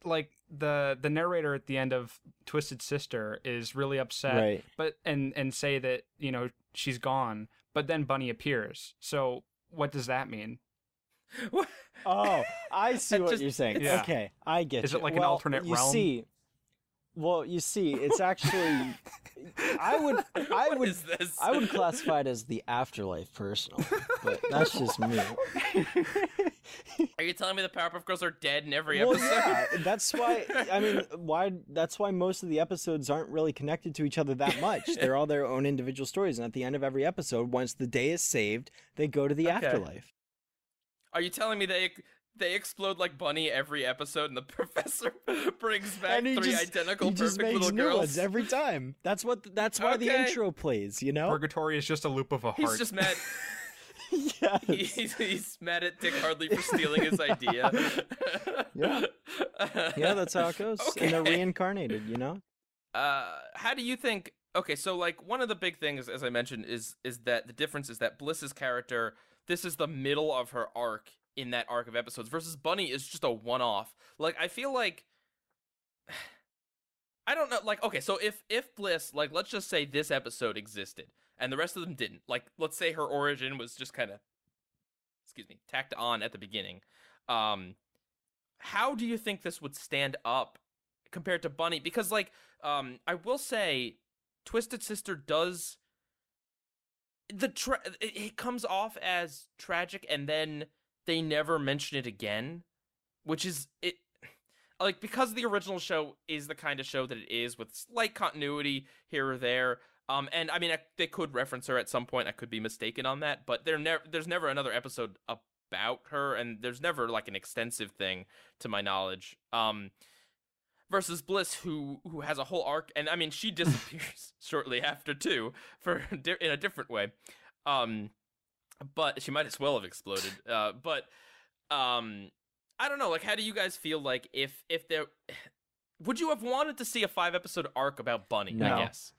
like the the narrator at the end of Twisted Sister is really upset, right. but and and say that you know she's gone, but then Bunny appears. So what does that mean? Oh, I see what just- you're saying. Yeah. Okay, I get Is you. it like an alternate you realm? see, well, you see, it's actually, I would, I would? I would classify it as the afterlife, personally, but that's just me. Are you telling me the Powerpuff Girls are dead in every well, episode? yeah, that's why. I mean, why? That's why most of the episodes aren't really connected to each other that much. They're all their own individual stories, and at the end of every episode, once the day is saved, they go to the Okay. afterlife. Are you telling me they they explode like Bunny every episode, and the professor brings back And he three just- identical he just perfect makes little new girls? ones every time. That's what. That's why the intro plays. You know. Purgatory is just a loop of a heart. He's just mad. yes. he's, he's mad at Dick Hardly for stealing his idea. Yeah. yeah, that's how it goes. And they're reincarnated. You know. uh how do you think okay so like one of the big things as i mentioned is is that the difference is that bliss's character this is the middle of her arc in that arc of episodes versus bunny is just a one-off. Like i feel like i don't know like okay so if if bliss like let's just say this episode existed and the rest of them didn't like let's say her origin was just kind of excuse me tacked on at the beginning um how do you think this would stand up compared to bunny? Because like um i will say twisted sister does the tra- it comes off as tragic and then they never mention it again which is it like because the original show is the kind of show that it is with slight continuity here or there um and i mean I, they could reference her at some point i could be mistaken on that but there never there's never another episode about her and there's never like an extensive thing to my knowledge um versus Bliss, who who has a whole arc, and I mean she disappears shortly after too, for in a different way. Um, but she might as well have exploded. Uh, but um, I don't know. Like, how do you guys feel like if if there would you have wanted to see a five episode arc about Bunny? No. I guess.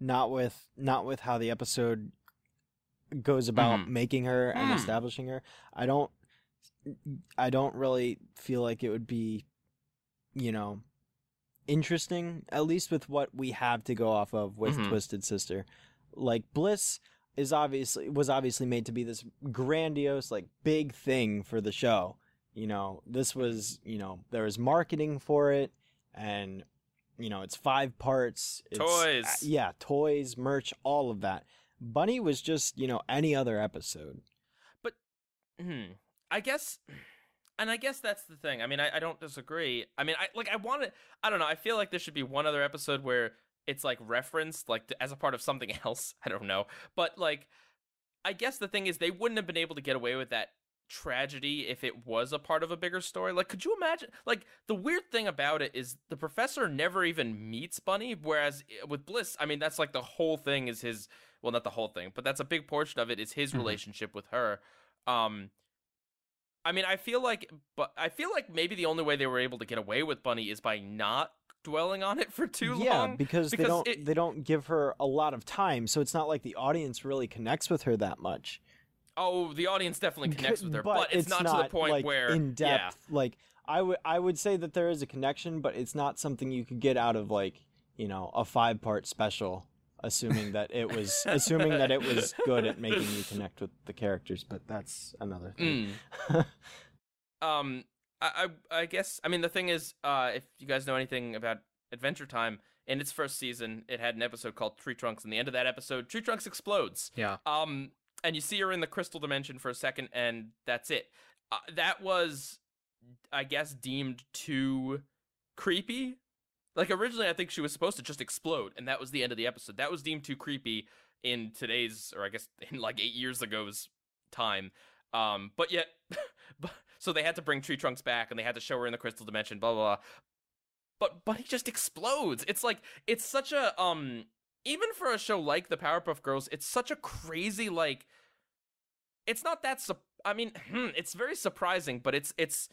Not with not with how the episode goes about Mhm. making her and Mm. establishing her. I don't. I don't really feel like it would be, you know, interesting. At least with what we have to go off of with Mhm. Twisted Sister, like Bliss is obviously was obviously made to be this grandiose like big thing for the show you know this was you know there was marketing for it and you know it's five parts it's, Toys. uh, yeah toys merch all of that bunny was just you know any other episode but Hmm. I guess, and I guess that's the thing. I mean, I, I don't disagree. I mean, I like I want to. I don't know. I feel like there should be one other episode where it's like referenced, like as a part of something else. I don't know, but like, I guess the thing is they wouldn't have been able to get away with that tragedy if it was a part of a bigger story. Like, could you imagine? Like, the weird thing about it is the professor never even meets Bunny, whereas eh, with Bliss, I mean, that's like the whole thing is his. Well, not the whole thing, but that's a big portion of it is his Mhm. relationship with her. Um, I mean, I feel like, but I feel like maybe the only way they were able to get away with Bunny is by not dwelling on it for too yeah, long. Yeah, because, they don't it- they don't give her a lot of time, so it's not like the audience really connects with her that much. Oh, the audience definitely connects with her, but, but, it's, not, to the point like, where in yeah. depth. Like I would I would say that there is a connection, but it's not something you could get out of like you know a five part special. Assuming that it was assuming that it was good at making you connect with the characters, but that's another thing. Mm. um, I, I I guess I mean the thing is, uh, if you guys know anything about Adventure Time, in its first season, it had an episode called Tree Trunks, and the end of that episode, Tree Trunks explodes. Yeah. Um, and you see her in the crystal dimension for a second, and that's it. Uh, that was, I guess, deemed too creepy. Like originally, I think she was supposed to just explode, and that was the end of the episode. That was deemed too creepy in today's, or I guess in like eight years ago's time. Um, but yet, but, so they had to bring Tree Trunks back, and they had to show her in the crystal dimension. Blah blah. blah. But but he just explodes. It's like it's such a um even for a show like the Powerpuff Girls, it's such a crazy like. It's not that. Su- I mean, hmm, it's very surprising, but it's it's.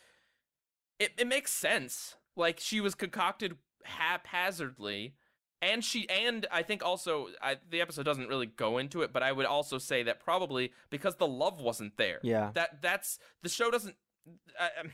It it makes sense. Like she was concocted haphazardly, and she and I think also I, the episode doesn't really go into it, but I would also say that probably because the love wasn't there. Yeah. That that's the show doesn't. Um,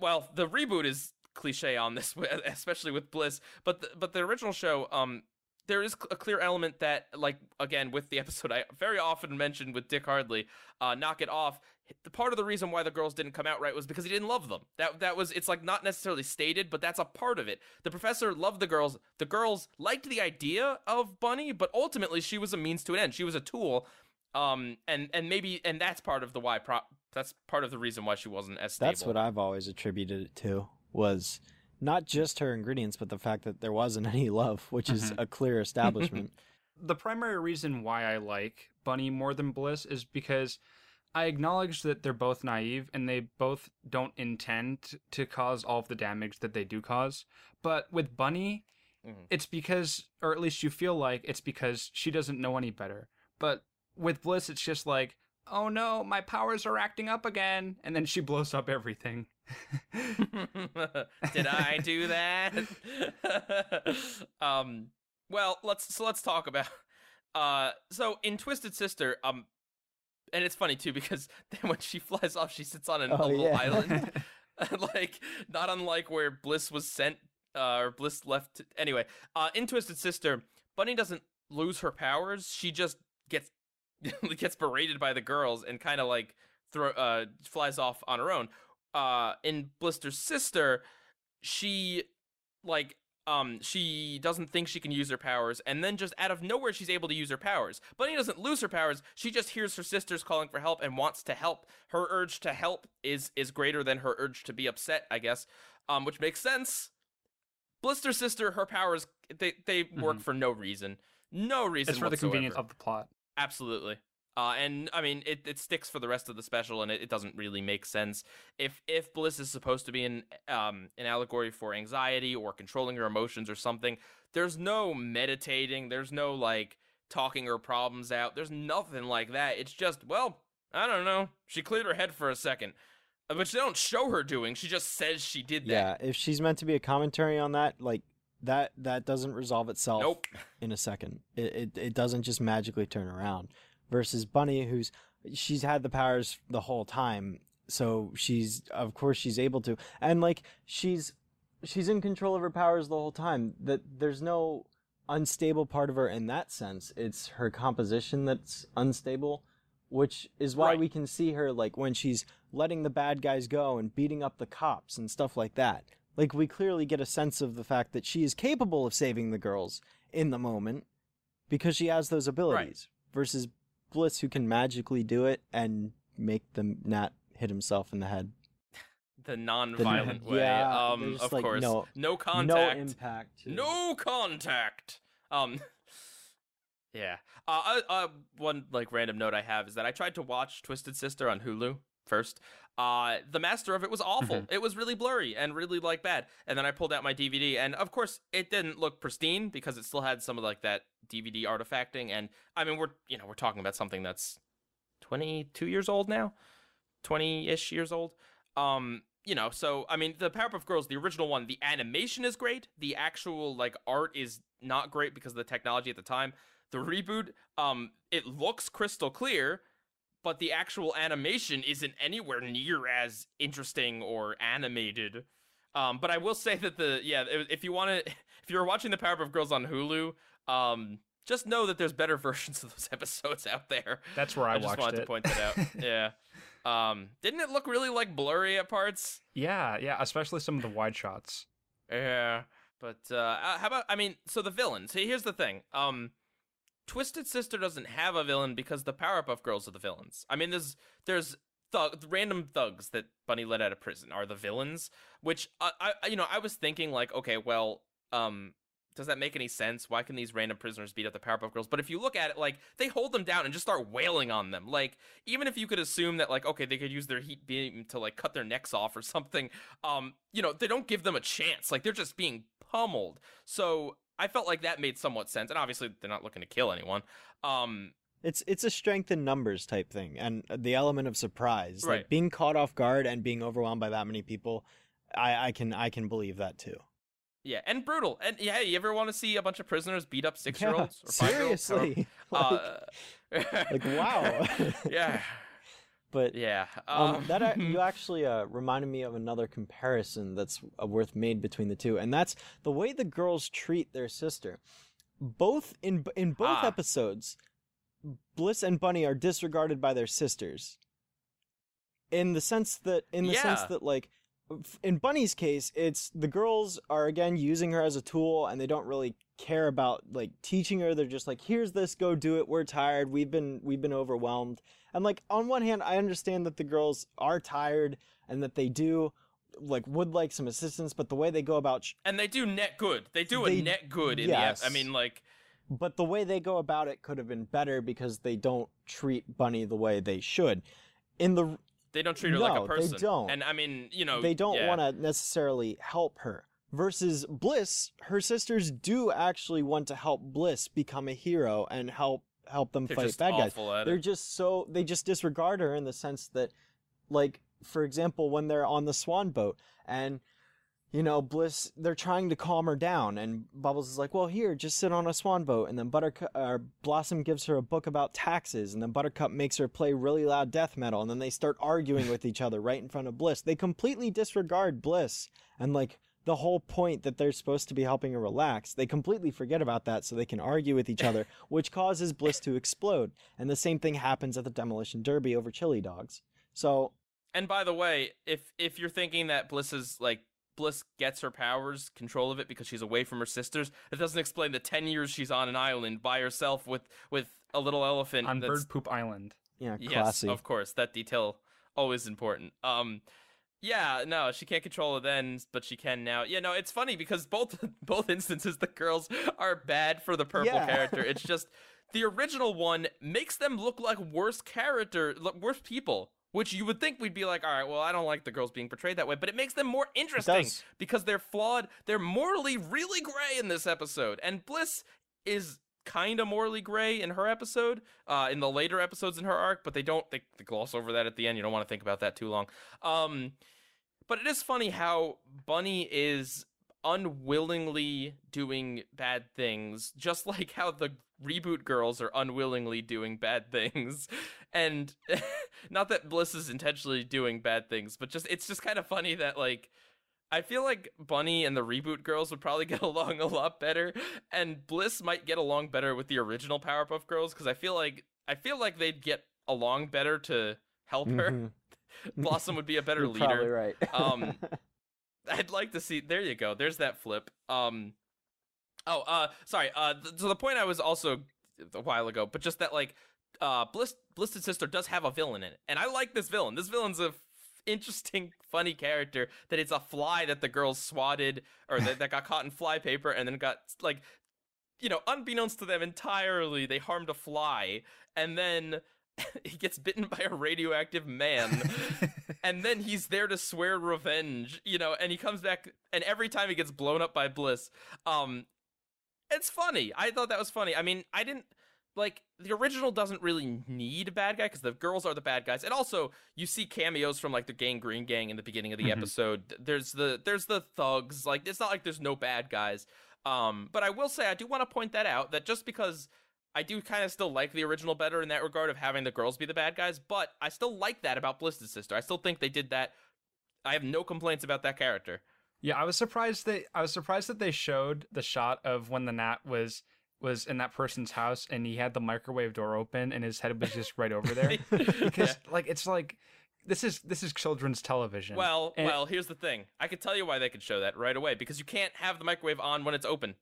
well, the reboot is cliche on this, especially with Bliss. But the, but the original show, um, there is a clear element that, like again with the episode I very often mentioned with Dick Hardly, uh, knock it off. The part of the reason why the girls didn't come out right was because he didn't love them. That that was it's like not necessarily stated, but that's a part of it. The professor loved the girls. The girls liked the idea of Bunny, but ultimately she was a means to an end. She was a tool. Um, and and maybe and that's part of the why. Pro- that's part of the reason why she wasn't as stable. That's what I've always attributed it to was not just her ingredients, but the fact that there wasn't any love, which is Mhm. a clear establishment. the primary reason why I like Bunny more than Bliss is because I acknowledge that they're both naive and they both don't intend to cause all of the damage that they do cause. But with Bunny, Mhm. it's because, or at least you feel like it's because she doesn't know any better. But with Bliss, it's just like, oh no, my powers are acting up again. And then she blows up everything. Did I do that? um well, let's so let's talk about uh so in Twisted Sister, um and it's funny too because then when she flies off she sits on an, a Oh, little yeah. island. like not unlike where Bliss was sent uh or Bliss left anyway. Uh in Twisted Sister, Bunny doesn't lose her powers, she just gets gets berated by the girls and kind of like throw uh flies off on her own uh in Blisster Sister, she like um she doesn't think she can use her powers and then just out of nowhere she's able to use her powers. Bunny doesn't lose her powers. She just hears her sisters calling for help and wants to help. Her urge to help is is greater than her urge to be upset, I guess. Um which makes sense. Blisster Sister, her powers they they work Mhm. for no reason. No reason it's for the convenience of the plot. Absolutely. Uh, and I mean, it, it sticks for the rest of the special, and it, it doesn't really make sense. If if Bliss is supposed to be an um an allegory for anxiety or controlling her emotions or something, there's no meditating. There's no like talking her problems out. There's nothing like that. It's just well, I don't know. She cleared her head for a second, Uh, but they don't show her doing. She just says she did that. yeah, if she's meant to be a commentary on that, like that that doesn't resolve itself Nope. in a second. It, it it doesn't just magically turn around. Versus Bunny, who's she's had the powers the whole time, so she's of course she's able to, and like she's she's in control of her powers the whole time. That there's no unstable part of her in that sense. It's her composition that's unstable, which is why Right. we can see her like when she's letting the bad guys go and beating up the cops and stuff like that. Like we clearly get a sense of the fact that she is capable of saving the girls in the moment because she has those abilities right. versus Bliss who can magically do it and make the gnat hit himself in the head. The non-violent way. yeah, um, of like, course. no- no contact. No impact. No contact. Um. Yeah. Uh, uh, uh. One like random note I have is that I tried to watch Twisted Sister on Hulu first. Uh, the master of it was awful. Mhm. It was really blurry and really like bad. And then I pulled out my DVD, and of course it didn't look pristine because it still had some of like that DVD artifacting. And I mean, we're you know we're talking about something that's twenty two years old now. 20-ish years old. Um, you know, so I mean, the Powerpuff Girls, the original one, the animation is great. The actual like art is not great because of the technology at the time. The reboot, um, it looks crystal clear, but the actual animation isn't anywhere near as interesting or animated. Um, but I will say that the yeah, if you want to, if you're watching the Powerpuff Girls on Hulu, um, just know that there's better versions of those episodes out there. That's where I, I just watched wanted it. to point that out. yeah. Um, didn't it look really like blurry at parts? yeah, yeah, especially some of the wide shots. Yeah. But uh, uh, how about I mean, so the villains. Here's the thing. Um, Twisted Sister doesn't have a villain because the Powerpuff Girls are the villains. I mean, there's there's thug, random thugs that Bunny let out of prison are the villains. Which I, I you know I was thinking like, okay, well, um, does that make any sense? Why can these random prisoners beat up the Powerpuff Girls? But if you look at it, like they hold them down and just start wailing on them. Like even if you could assume that, like okay, they could use their heat beam to like cut their necks off or something. Um, you know, they don't give them a chance. Like they're just being pummeled. So I felt like that made somewhat sense. And obviously they're not looking to kill anyone. Um, It's it's a strength in numbers type thing, and the element of surprise, Right. like being caught off guard and being overwhelmed by that many people. I, I can I can believe that too. yeah, and brutal. And yeah, you ever want to see a bunch of prisoners beat up six year Yeah, olds or five year olds? seriously, like, Uh, like wow. yeah, but yeah. Um, Um, that you actually uh, reminded me of another comparison that's uh, worth made between the two, and that's the way the girls treat their sister. Both in in both Ah. episodes, Bliss and Bunny are disregarded by their sisters. In the sense that, in the sense that, like, in Bunny's case, it's the girls are again using her as a tool, and they don't really care about like teaching her. They're just like, "Here's this, go do it. We're tired. We've been we've been overwhelmed." And like on one hand, I understand that the girls are tired and that they do like would like some assistance, but the way they go about sh- and they do net good. They do They- a net good in yes. the. I mean, like, but the way they go about it could have been better because they don't treat Bunny the way they should. In the they don't treat her like No, a they don't. And I mean, you know, they don't yeah. want to necessarily help her. Versus Bliss, her sisters do actually want to help Bliss become a hero and help help them They're fight bad guys. They're it. just so they just disregard her in the sense that, like, for example, when they're on the swan boat and you know, Bliss, they're trying to calm her down, and Bubbles is like, "Well, here, just sit on a swan boat." And then Buttercup, uh, Blossom gives her a book about taxes, and then Buttercup makes her play really loud death metal, and then they start arguing with each other right in front of Bliss. They completely disregard Bliss, and like the whole point that they're supposed to be helping her relax, they completely forget about that, so they can argue with each other, which causes Bliss to explode. And the same thing happens at the demolition derby over chili dogs. So And by the way, if if you're thinking that Bliss is like Bliss gets her powers, control of it because she's away from her sisters, that doesn't explain the ten years she's on an island by herself with with a little elephant. on that's, Bird Poop Island. yeah, Yes, classy. of course. That detail always important. Um yeah, no, she can't control it then, but she can now. Yeah, no, it's funny because both both instances the girls are bad for the purple Yeah. character. It's just the original one makes them look like worse character, look, worse people. Which you would think we'd be like, all right, well, I don't like the girls being portrayed that way, but it makes them more interesting because they're flawed. They're morally really gray in this episode, and Bliss is kind of morally gray in her episode, uh, in the later episodes in her arc, but they don't they, they gloss over that at the end. You don't want to think about that too long. Um, but it is funny how Bunny is unwillingly doing bad things, just like how the reboot girls are unwillingly doing bad things. And not that Bliss is intentionally doing bad things, but just it's just kind of funny that like I feel like Bunny and the reboot girls would probably get along a lot better, and Bliss might get along better with the original Powerpuff Girls because I feel like I feel like they'd get along better to help her. Mhm. Blossom would be a better leader. Probably right. Um, I'd like to see. There you go. There's that flip. Um. Oh, uh, sorry. Uh, th- so the point I was also a while ago, but just that like, uh, Bliss Blisster Sister does have a villain in it, and I like this villain. This villain's a f- interesting, funny character. That it's a fly that the girls swatted or that, that got caught in fly paper and then got like, you know, unbeknownst to them entirely, they harmed a fly, and then. he gets bitten by a radioactive man and then he's there to swear revenge, you know, and he comes back and every time he gets blown up by Bliss, um it's funny. I thought that was funny. I mean, I didn't like the original doesn't really need a bad guy because the girls are the bad guys, and also you see cameos from like the Gang Green Gang in the beginning of the Mhm. episode. There's the there's the thugs. Like it's not like there's no bad guys. Um, but I will say I do want to point that out that just because I do kind of still like the original better in that regard of having the girls be the bad guys, but I still like that about Bliss's sister. I still think they did that. I have no complaints about that character. Yeah, I was surprised that I was surprised that they showed the shot of when the Nat was was in that person's house and he had the microwave door open and his head was just right over there. because like it's like this is this is children's television. Well, And- well, here's the thing. I could tell you why they could show that right away because you can't have the microwave on when it's open.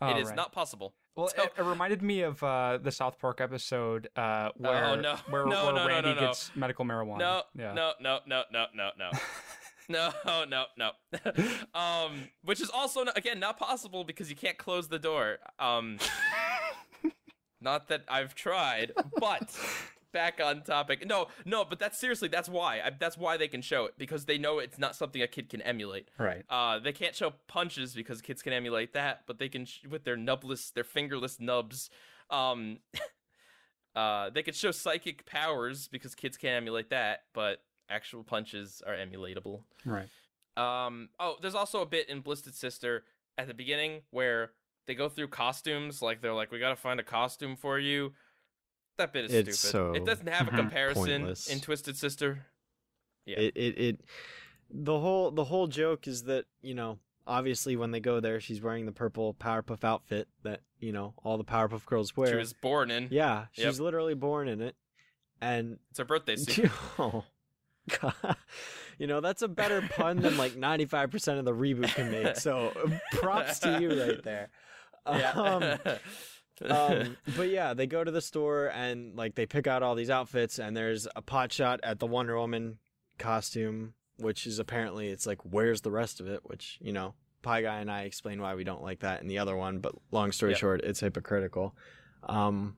Oh, it is right. not possible. Well, so- it, it reminded me of uh, the South Park episode uh, where Oh, no. where, No, where no, Randy no, no. gets medical marijuana. No, yeah. no, no, no, no, no, no. No, no, no. um, which is also again not possible because you can't close the door. Um, not that I've tried, but back on topic. No, no, but that's seriously that's why. I, that's why they can show it because they know it's not something a kid can emulate. Right. Uh, they can't show punches because kids can emulate that, but they can sh- with their nubless, their fingerless nubs. Um, uh, they could show psychic powers because kids can't emulate that, but actual punches are emulatable. Right. Um, oh, there's also a bit in Blisster Sister at the beginning where they go through costumes. Like they're like, "We gotta find a costume for you." That bit is It's stupid. so it doesn't have a comparison Pointless. in Twisted Sister. Yeah. It, it it the whole the whole joke is that you know obviously when they go there she's wearing the purple Powerpuff outfit that you know all the Powerpuff girls wear. She was born in. yeah, she's Yep. literally born in it, and It's her birthday suit. oh, God. you know that's a better pun than like ninety five percent of the reboot can make. So props to you right there. Um, um, but yeah, they go to the store and like they pick out all these outfits, and there's a pot shot at the Wonder Woman costume, which is apparently it's like where's the rest of it? Which you know, Pie Guy and I explain why we don't like that in the other one. But long story Yep. short, it's hypocritical. Um,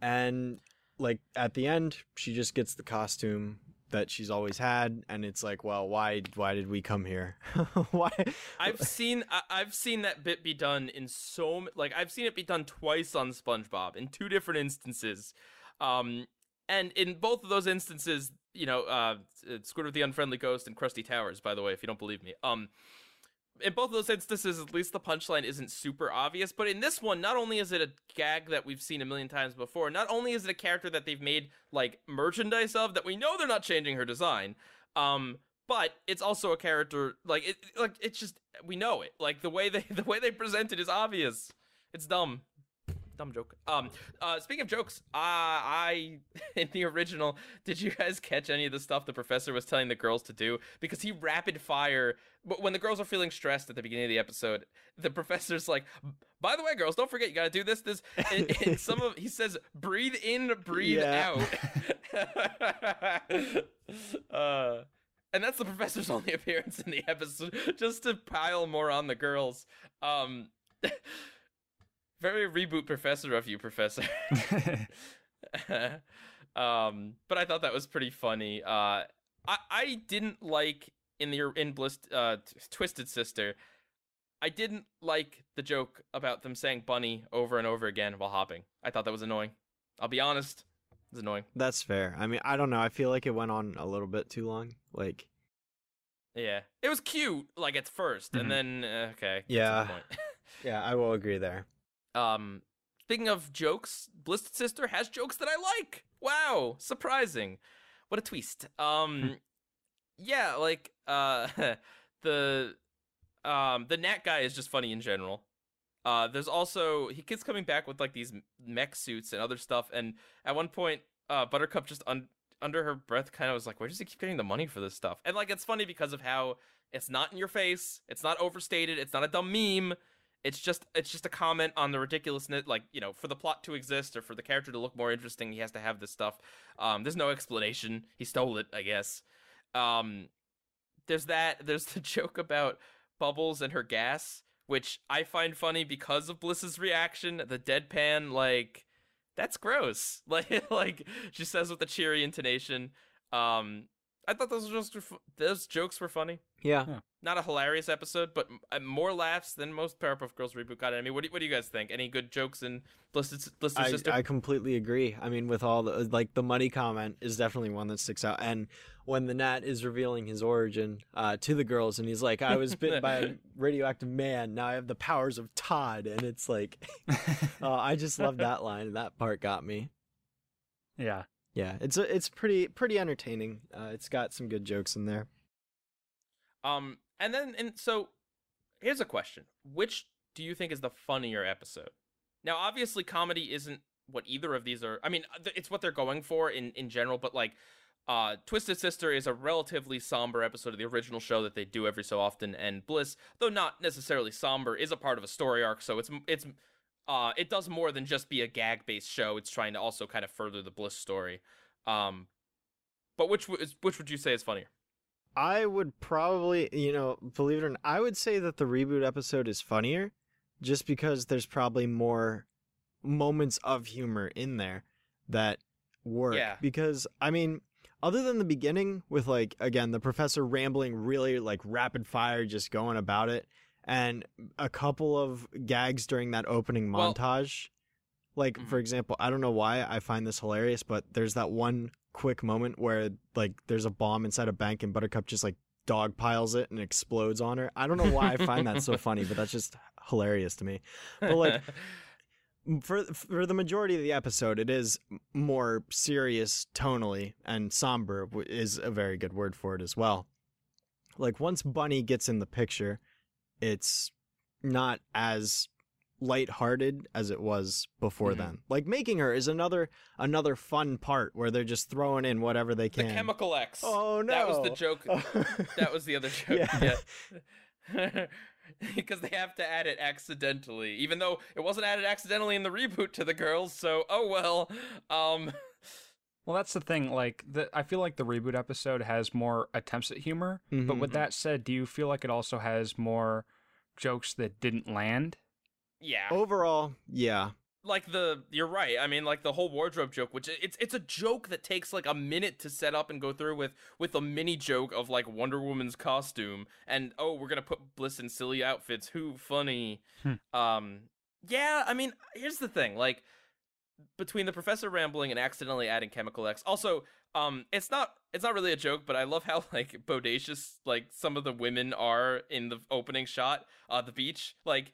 and like at the end, she just gets the costume that she's always had, and it's like, well, why why did we come here? why? I've seen I, I've seen that bit be done in so like I've seen it be done twice on SpongeBob in two different instances, um, and in both of those instances, you know, uh, Squidward the Unfriendly Ghost and Krusty Towers. By the way, if you don't believe me, um, in both of those instances, at least the punchline isn't super obvious. But in this one, not only is it a gag that we've seen a million times before, not only is it a character that they've made like merchandise of that we know they're not changing her design, um, but it's also a character like it like it's just we know it. Like the way they the way they present it is obvious. It's dumb. Dumb joke. Um uh speaking of jokes, uh, I in the original, did you guys catch any of the stuff the professor was telling the girls to do? Because he rapid fire but when the girls are feeling stressed at the beginning of the episode, the professor's like, "By the way, girls, don't forget you got to do this this." And, and some of he says, "Breathe in, breathe Yeah. out." uh, and that's the professor's only appearance in the episode, just to pile more on the girls. Um, very reboot professor of you, professor. um, but I thought that was pretty funny. Uh, I I didn't like in the in Bliss uh Twisted Sister. I didn't like the joke about them saying bunny over and over again while hopping. I thought that was annoying. I'll be honest, it's annoying. That's fair. I mean, I don't know. I feel like it went on a little bit too long. Like, Yeah, it was cute like at 1st Mhm. and then uh, okay. get to the Yeah. yeah, I will agree there. Um, speaking of jokes, Blisster Sister has jokes that I like. Wow, surprising. What a twist. Um, yeah, like uh, the um the Nat guy is just funny in general. Uh, there's also he keeps coming back with like these mech suits and other stuff, and at one point, uh, Buttercup just un- under her breath kind of was like, "Where does he keep getting the money for this stuff?" And like it's funny because of how it's not in your face, it's not overstated, it's not a dumb meme it's just it's just a comment on the ridiculousness like you know for the plot to exist or for the character to look more interesting he has to have this stuff. Um there's no explanation. He stole it i guess. Um there's that there's the joke about bubbles and her gas which i find funny because of bliss's reaction the deadpan like that's gross. Like like she says with a cheery intonation. Um I thought those jokes were fu- those jokes were funny. Yeah. Yeah. Not a hilarious episode, but m- uh, more laughs than most Powerpuff Girls reboot got. I mean, what do, what do you guys think? Any good jokes in Blister's, Blister's I, Sister? I completely agree. I mean, with all the like the money comment is definitely one that sticks out. And when the Nat is revealing his origin uh, to the girls, and he's like, "I was bitten by a radioactive man. Now I have the powers of Todd," and it's like, uh, I just love that line. That part got me. yeah. Yeah, it's a, it's pretty pretty entertaining. Uh, it's got some good jokes in there. Um, and then and so here's a question: Which do you think is the funnier episode? Now, obviously, comedy isn't what either of these are. I mean, it's what they're going for in in general, but like. Uh, Twisted Sister is a relatively somber episode of the original show that they do every so often, and Bliss, though not necessarily somber, is a part of a story arc. So it's it's uh it does more than just be a gag based show. It's trying to also kind of further the Bliss story. Um, but which w- is which would you say is funnier? I would probably, you know, believe it or not, I would say that the reboot episode is funnier just because there's probably more moments of humor in there that work. Yeah. Because, I mean, other than the beginning with, like, again, the professor rambling really, like, rapid fire, just going about it, and a couple of gags during that opening Well- montage. Like, Mhm. for example, I don't know why I find this hilarious, but there's that one quick moment where like there's a bomb inside a bank and Buttercup just like dog piles it and explodes on her. I don't know why I find that so funny, but that's just hilarious to me. But like for for the majority of the episode, it is more serious tonally and somber is a very good word for it as well. Like once Bunny gets in the picture, it's not as lighthearted as it was before Mhm. then. Like making her is another another fun part where they're just throwing in whatever they can. the. Chemical X. Oh no. That was the joke. That was the other joke. Yeah. Yeah. because they have to add it accidentally, even though it wasn't added accidentally in the reboot to the girls. So, oh well. Um, Well, that's the thing. Like, the, I feel like the reboot episode has more attempts at humor. But Mhm. with that said, do you feel like it also has more jokes that didn't land? yeah. Overall, yeah. like the you're right. I mean, like the whole wardrobe joke, which it's it's a joke that takes like a minute to set up and go through with with a mini joke of like Wonder Woman's costume and oh, we're gonna put Bliss in silly outfits. Who funny? Hmm. Um, yeah. I mean, here's the thing. Like between the professor rambling and accidentally adding Chemical X, also. Um, it's not it's not really a joke, but I love how like bodacious like some of the women are in the opening shot, uh, the beach. Like,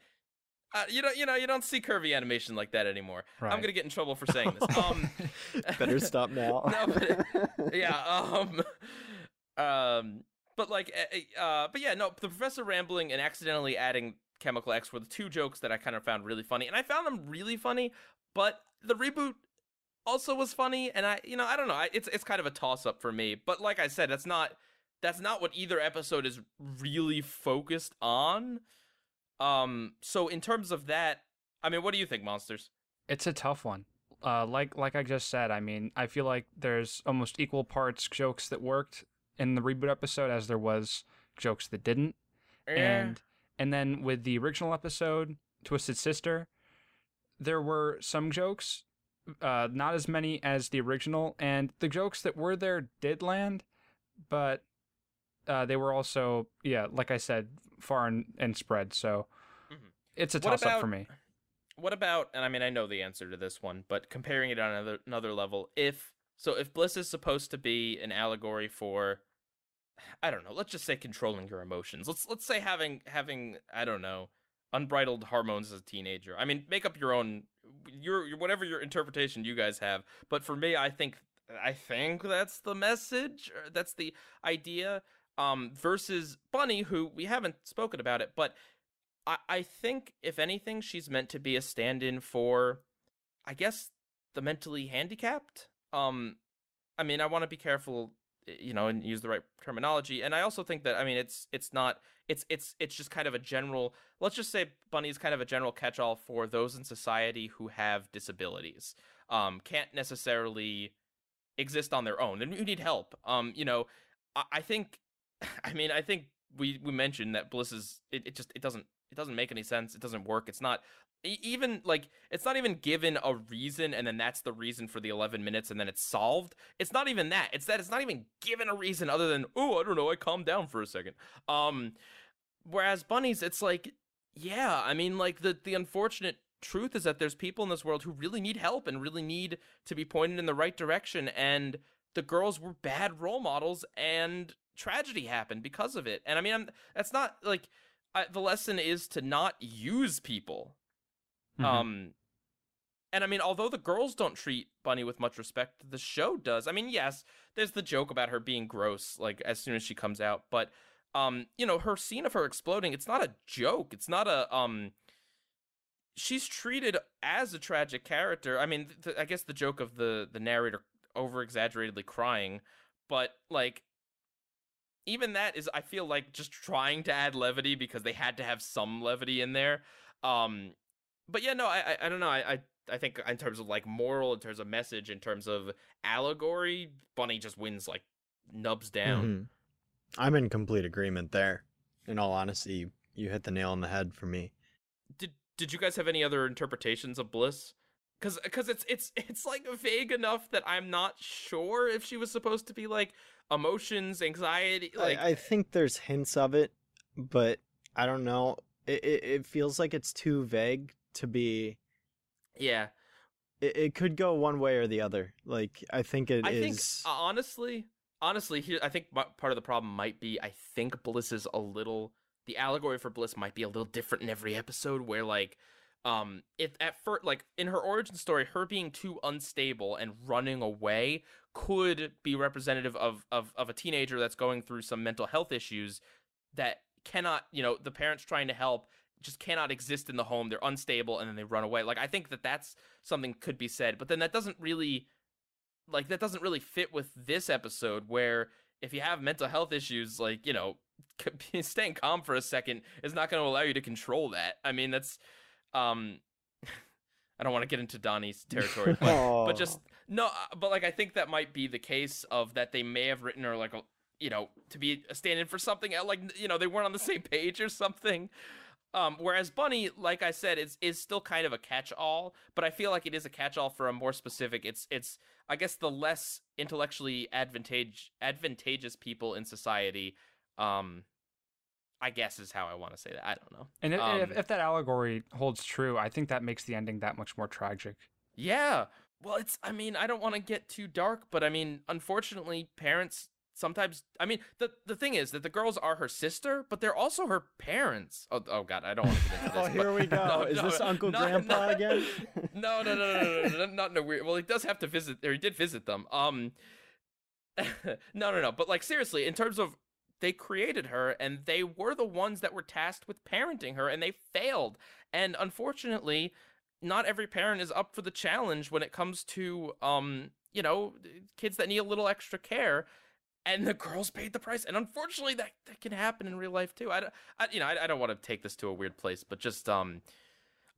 uh, you don't you know you don't see curvy animation like that anymore. I'm gonna get in trouble for saying this. Um, Better stop now. No, but yeah. Um, um, but like, uh, uh, but yeah, no. The professor rambling and accidentally adding Chemical X were the two jokes that I kind of found really funny, and I found them really funny. But the reboot also was funny, and I, you know, I don't know. I, it's it's kind of a toss up for me. But like I said, that's not that's not what either episode is really focused on. Um, so in terms of that, I mean, what do you think, monsters? It's a tough one. Uh, like like I just said, I mean, I feel like there's almost equal parts jokes that worked in the reboot episode as there was jokes that didn't. And and then with the original episode, Twisted Sister, there were some jokes, uh, not as many as the original, and the jokes that were there did land, but uh, they were also yeah, like I said, far and, and spread. So Mhm. it's a toss up for me. what about and i mean i know the answer to this one but comparing it on another another level if so if bliss is supposed to be an allegory for i don't know let's just say controlling your emotions let's let's say having having i don't know unbridled hormones as a teenager i mean make up your own your, your whatever your interpretation you guys have but for me i think i think that's the message that's the idea um versus bunny who we haven't spoken about it but I, I think if anything, she's meant to be a stand-in for, I guess, the mentally handicapped. Um, I mean, I want to be careful, eh, you know, and use the right terminology. And I also think that I mean, it's it's not it's it's it's just kind of a general. Let's just say Bunny is kind of a general catch-all for those in society who have disabilities. Um, can't necessarily exist on their own, and you need help. Um, you know, I, I think, I mean, I think we we mentioned that Bliss is it, it just it doesn't it doesn't make any sense. It doesn't work. It's not even like it's not even given a reason and then that's the reason for the 11 minutes and then it's solved. It's not even that. It's that it's not even given a reason other than oh, I don't know, I calmed down for a second. Um whereas bunnies it's like yeah, I mean like the the unfortunate truth is that there's people in this world who really need help and really need to be pointed in the right direction and the girls were bad role models and tragedy happened because of it. And I mean, I'm, that's not like I, the lesson is to not use people. Mhm. Um, and I mean, although the girls don't treat Bunny with much respect, the show does. I mean, yes, there's the joke about her being gross, like as soon as she comes out, but um, you know, her scene of her exploding, it's not a joke. It's not a um. She's treated as a tragic character. I mean, th- I guess the joke of the the narrator over exaggeratedly crying, but like even that is I feel like just trying to add levity because they had to have some levity in there. Um but yeah, no, I I, I don't know. I, I I think in terms of like moral, in terms of message, in terms of allegory, Bunny just wins like nubs down. Mhm. I'm in complete agreement there. In all honesty, you, hit the nail on the head for me. Did did you guys have any other interpretations of Bliss? Cuz cuz it's it's it's like vague enough that I'm not sure if she was supposed to be like emotions, anxiety, like I, I think there's hints of it, but I don't know. It, it, it feels like it's too vague to be. yeah. It, it could go one way or the other. Like I think it is. I think uh, honestly, honestly, here I think part of the problem might be I think Bliss is a little the allegory for Bliss might be a little different in every episode. Where like, um, if at first like in her origin story, her being too unstable and running away could be representative of of of a teenager that's going through some mental health issues that cannot you know the parents trying to help just cannot exist in the home they're unstable and then they run away like i think that that's something could be said but then that doesn't really like that doesn't really fit with this episode where if you have mental health issues like you know staying calm for a second is not going to allow you to control that i mean that's um i don't want to get into donnie's territory but, but just no uh, but like i think that might be the case of that they may have written or like a you know to be a stand-in for something like you know they weren't on the same page or something um, whereas Bunny, like I said, is is still kind of a catch-all, but I feel like it is a catch-all for a more specific. It's it's I guess the less intellectually advantage advantageous people in society. Um, I guess is how I want to say that. I don't know. And if, Um, if, if that allegory holds true, I think that makes the ending that much more tragic. Yeah. Well, it's. I mean, I don't want to get too dark, but I mean, unfortunately, parents sometimes. I mean, the the thing is that the girls are her sister, but they're also her parents. Oh, oh God, I don't want to get into this. Oh, here we go. No, is no, this Uncle not- Grandpa not- again? no, no, no, no, no, no, no, not in a weird. Well, he does have to visit, or he did visit them. Um, no, no, no. But like seriously, in terms of they created her, and they were the ones that were tasked with parenting her, and they failed. And unfortunately, not every parent is up for the challenge when it comes to um, you know, kids that need a little extra care. And the girls paid the price, and unfortunately, that, that can happen in real life too. I, I you know, I, I don't want to take this to a weird place, but just um,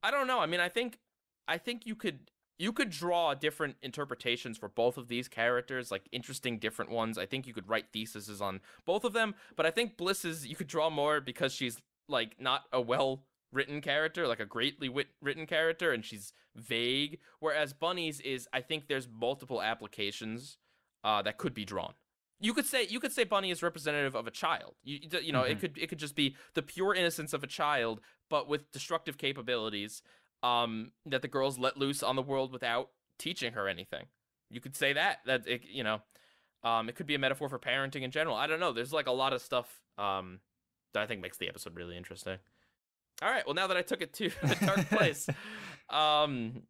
I don't know. I mean, I think I think you could you could draw different interpretations for both of these characters, like interesting different ones. I think you could write theses on both of them, but I think Bliss is you could draw more because she's like not a well written character, like a greatly wit- written character, and she's vague. Whereas Bunny's is, I think there's multiple applications uh, that could be drawn. You could say you could say Bunny is representative of a child. You you know it Mhm. could it could just be the pure innocence of a child, but with destructive capabilities um that the girls let loose on the world without teaching her anything. You could say that that it, you know um it could be a metaphor for parenting in general. I don't know. There's like a lot of stuff um that i think makes the episode really interesting. All right. Well now that i took it to a dark place um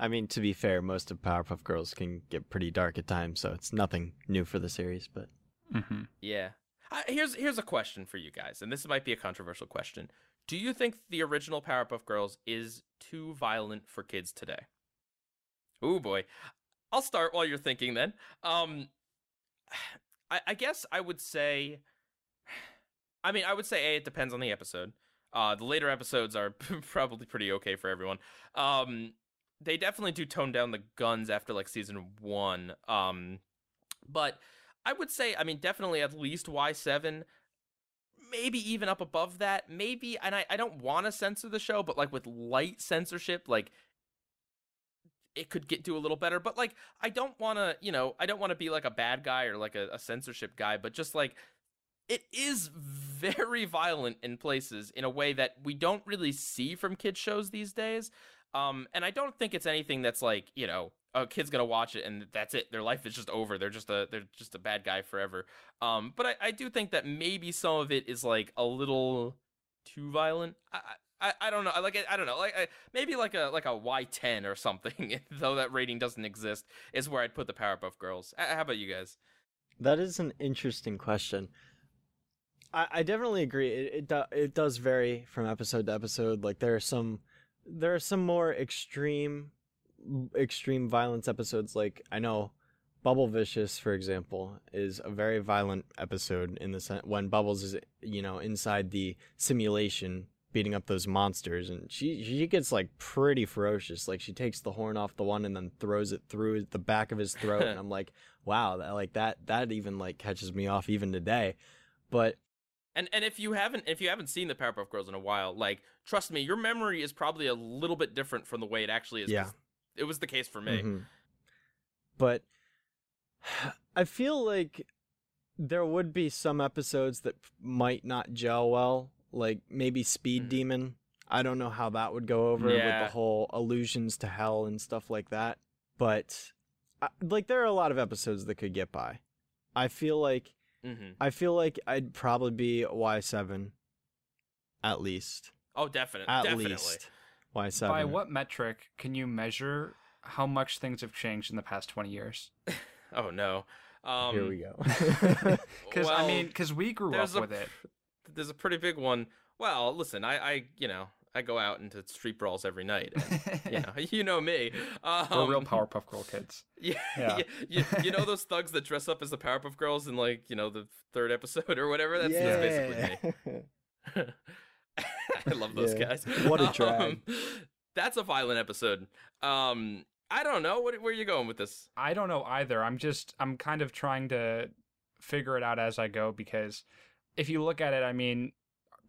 I mean, to be fair, most of Powerpuff Girls can get pretty dark at times, so it's nothing new for the series. But Mm-hmm. yeah. I, here's here's a question for you guys and this might be a controversial question. Do you think the original powerpuff girls is too violent for kids today? Oh boy. I'll start while you're thinking then. Um I, I guess i would say i mean i would say a it depends on the episode. Uh the later episodes are probably pretty okay for everyone. Um they definitely do tone down the guns after like season one um but I would say, I mean, definitely at least Y7, maybe even up above that. Maybe, and I, I don't want to censor the show, but like with light censorship, like it could get do a little better. But like, I don't want to, you know, I don't want to be like a bad guy or like a, a censorship guy, but just like it is very violent in places in a way that we don't really see from kids shows these days. Um, and I don't think it's anything that's like, you know, a kid's gonna watch it and that's it. Their life is just over. They're just a they're just a bad guy forever. Um, but I, I do think that maybe some of it is like a little too violent. I I, I don't know. Like I, I don't know. Like I, maybe like a like a Y ten or something. though that rating doesn't exist, is where I'd put the Powerpuff Girls. How about you guys? That is an interesting question. I, I definitely agree. It it, do, it does vary from episode to episode. Like there are some there are some more extreme extreme violence episodes like I know Bubble Vicious for example is a very violent episode in the sense when Bubbles is you know inside the simulation beating up those monsters and she she gets like pretty ferocious. Like she takes the horn off the one and then throws it through the back of his throat and I'm like wow that like that that even like catches me off even today. But and and if you haven't if you haven't seen the Powerpuff Girls in a while, like trust me, your memory is probably a little bit different from the way it actually is. Yeah, it was the case for me. Mm-hmm. But I feel like there would be some episodes that might not gel well, like maybe Speed mm-hmm. Demon. I don't know how that would go over yeah. with the whole allusions to hell and stuff like that. But like there are a lot of episodes that could get by. I feel like mm-hmm. I feel like I'd probably be Y seven, at least. Oh, definitely, at definitely. least. Y7. By what metric can you measure how much things have changed in the past twenty years? oh no. Um, Here we go. Because well, I mean, because we grew up a, with it. There's a pretty big one. Well, listen, I, I, you know, I go out into street brawls every night. And, you know, you know me. Um, We're real Powerpuff Girl kids. Yeah, yeah. you, you, know those thugs that dress up as the Powerpuff Girls in like you know the third episode or whatever. That's, yeah. that's basically me. I love those yeah. guys. What a drag. Um, that's a violent episode. Um, I don't know. What, where are you going with this? I don't know either. I'm just, I'm kind of trying to figure it out as I go because if you look at it, I mean,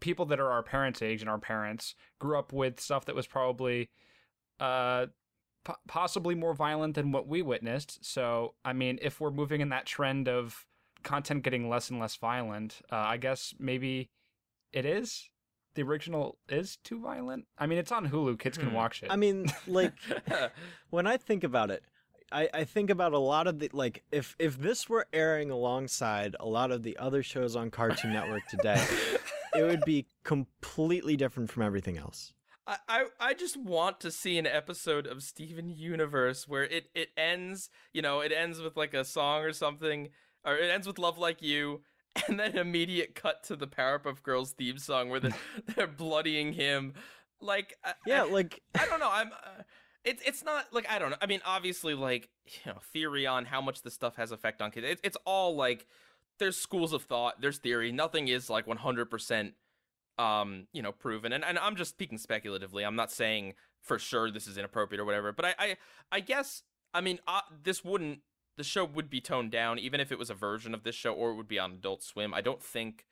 people that are our parents' age and our parents grew up with stuff that was probably, uh, p- possibly more violent than what we witnessed. So, I mean, if we're moving in that trend of content getting less and less violent, uh, I guess maybe it is the original is too violent? I mean, it's on Hulu. Kids can hmm. watch it. I mean, like when I think about it, I, I think about a lot of the like if if this were airing alongside a lot of the other shows on Cartoon Network today, it would be completely different from everything else. I, I, I just want to see an episode of Steven Universe where it, it ends, you know, it ends with like a song or something, or it ends with Love Like You, and then immediate cut to the Powerpuff Girls theme song where they're, they're bloodying him. Like, yeah, I, like I don't know. I'm. Uh, it's it's not like I don't know. I mean, obviously, like you know, theory on how much this stuff has effect on kids. It, it's all like there's schools of thought. There's theory. Nothing is like 100 percent um you know proven and, and i'm just speaking speculatively i'm not saying for sure this is inappropriate or whatever but i i, I guess i mean uh, this wouldn't the show would be toned down, even if it was a version of this show, or it would be on Adult Swim. I don't think.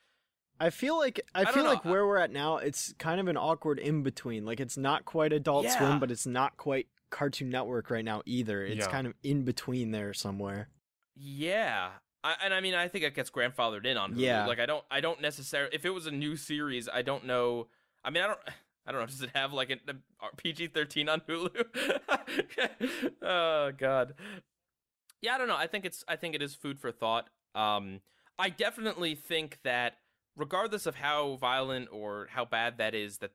I feel like I, I feel like where we're at now, it's kind of an awkward in between. Like it's not quite Adult yeah. Swim, but it's not quite Cartoon Network right now either. It's yeah. kind of in between there somewhere. Yeah, I, and I mean, I think it gets grandfathered in on Hulu. Yeah, like I don't, I don't necessarily. If it was a new series, I don't know. I mean, I don't. I don't know. Does it have like a, a PG thirteen on Hulu? oh God yeah, I don't know. I think it's I think it is food for thought. Um, I definitely think that regardless of how violent or how bad that is, that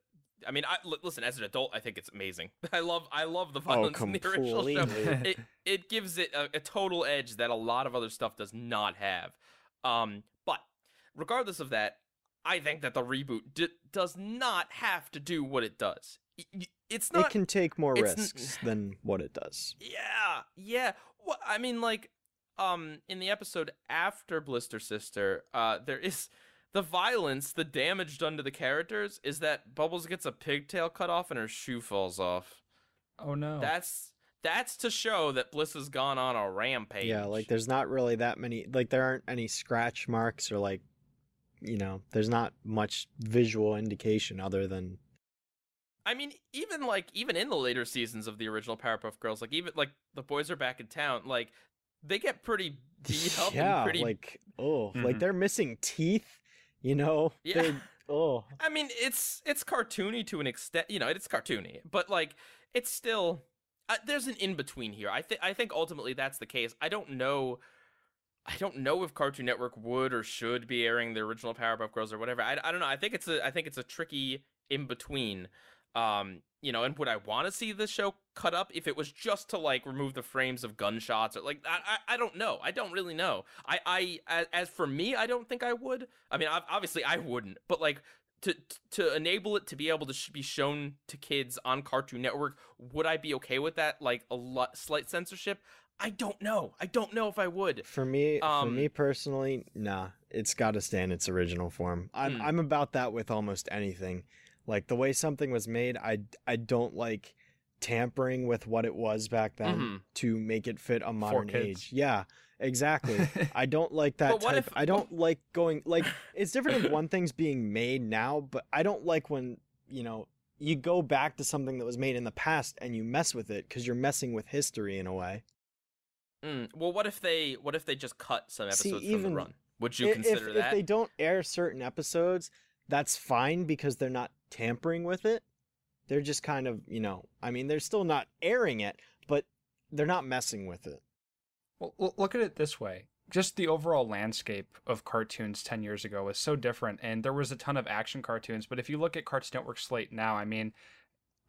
I mean, I l- listen as an adult, I think it's amazing. I love I love the oh, violence oh, in the original show. It it gives it a, a, total edge that a lot of other stuff does not have. Um, but regardless of that, I think that the reboot d- does not have to do what it does. It's not. It can take more risks n- than what it does. Yeah, yeah. Well, I mean, like, um, in the episode after Blisster Sister, uh, there is the violence, the damage done to the characters is that Bubbles gets a pigtail cut off and her shoe falls off. Oh no. That's that's to show that Bliss has gone on a rampage. Yeah, like there's not really that many like there aren't any scratch marks or like you know, there's not much visual indication other than I mean, even like even in the later seasons of the original Powerpuff Girls, like even like the boys are back in town, like they get pretty beat up yeah, and pretty. like oh, like Mhm. they're missing teeth, you know. Yeah. Oh, I mean, it's it's cartoony to an extent, you know, it's cartoony, but like it's still uh, there's an in between here. I think I think ultimately that's the case. I don't know. I don't know if Cartoon Network would or should be airing the original Powerpuff Girls or whatever. I, I don't know. I think it's a I think it's a tricky in between. Um, you know, and would I want to see the show cut up if it was just to like remove the frames of gunshots or like I I, I don't know. I don't really know. I I as, for me, I don't think I would. I mean, obviously I wouldn't, but like to to enable it to be able to sh- be shown to kids on Cartoon Network, would I be okay with that? Like a lot slight censorship? I don't know. I don't know if I would. for me, for Um, me personally, nah, it's got to stay in its original form. I'm Hmm. I'm about that with almost anything. Like the way something was made, I I don't like tampering with what it was back then Mhm. to make it fit a modern age. Yeah, exactly. I don't like that But what type. if- I don't like going like it's different if one thing's being made now, but I don't like when you know you go back to something that was made in the past and you mess with it because you're messing with history in a way. Mm, well, what if they what if they just cut some See, episodes from even the run? Would you I- consider if, that? if they don't air certain episodes, that's fine because they're not tampering with it. They're just kind of, you know, I mean, they're still not airing it, but they're not messing with it. Well, look at it this way. Just the overall landscape of cartoons 10 years ago was so different, and there was a ton of action cartoons. But if you look at Cartoon Network slate now, I mean,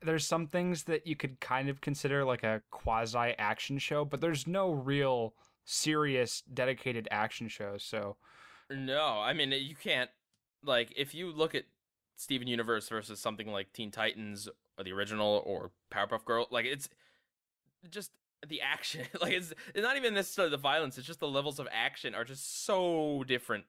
there's some things that you could kind of consider like a quasi action show, but there's no real serious dedicated action shows. So, No, I mean you can't like if you look at Steven Universe versus something like Teen Titans or the original or Powerpuff Girl, like it's just the action. Like it's it's not even necessarily the violence. It's just the levels of action are just so different.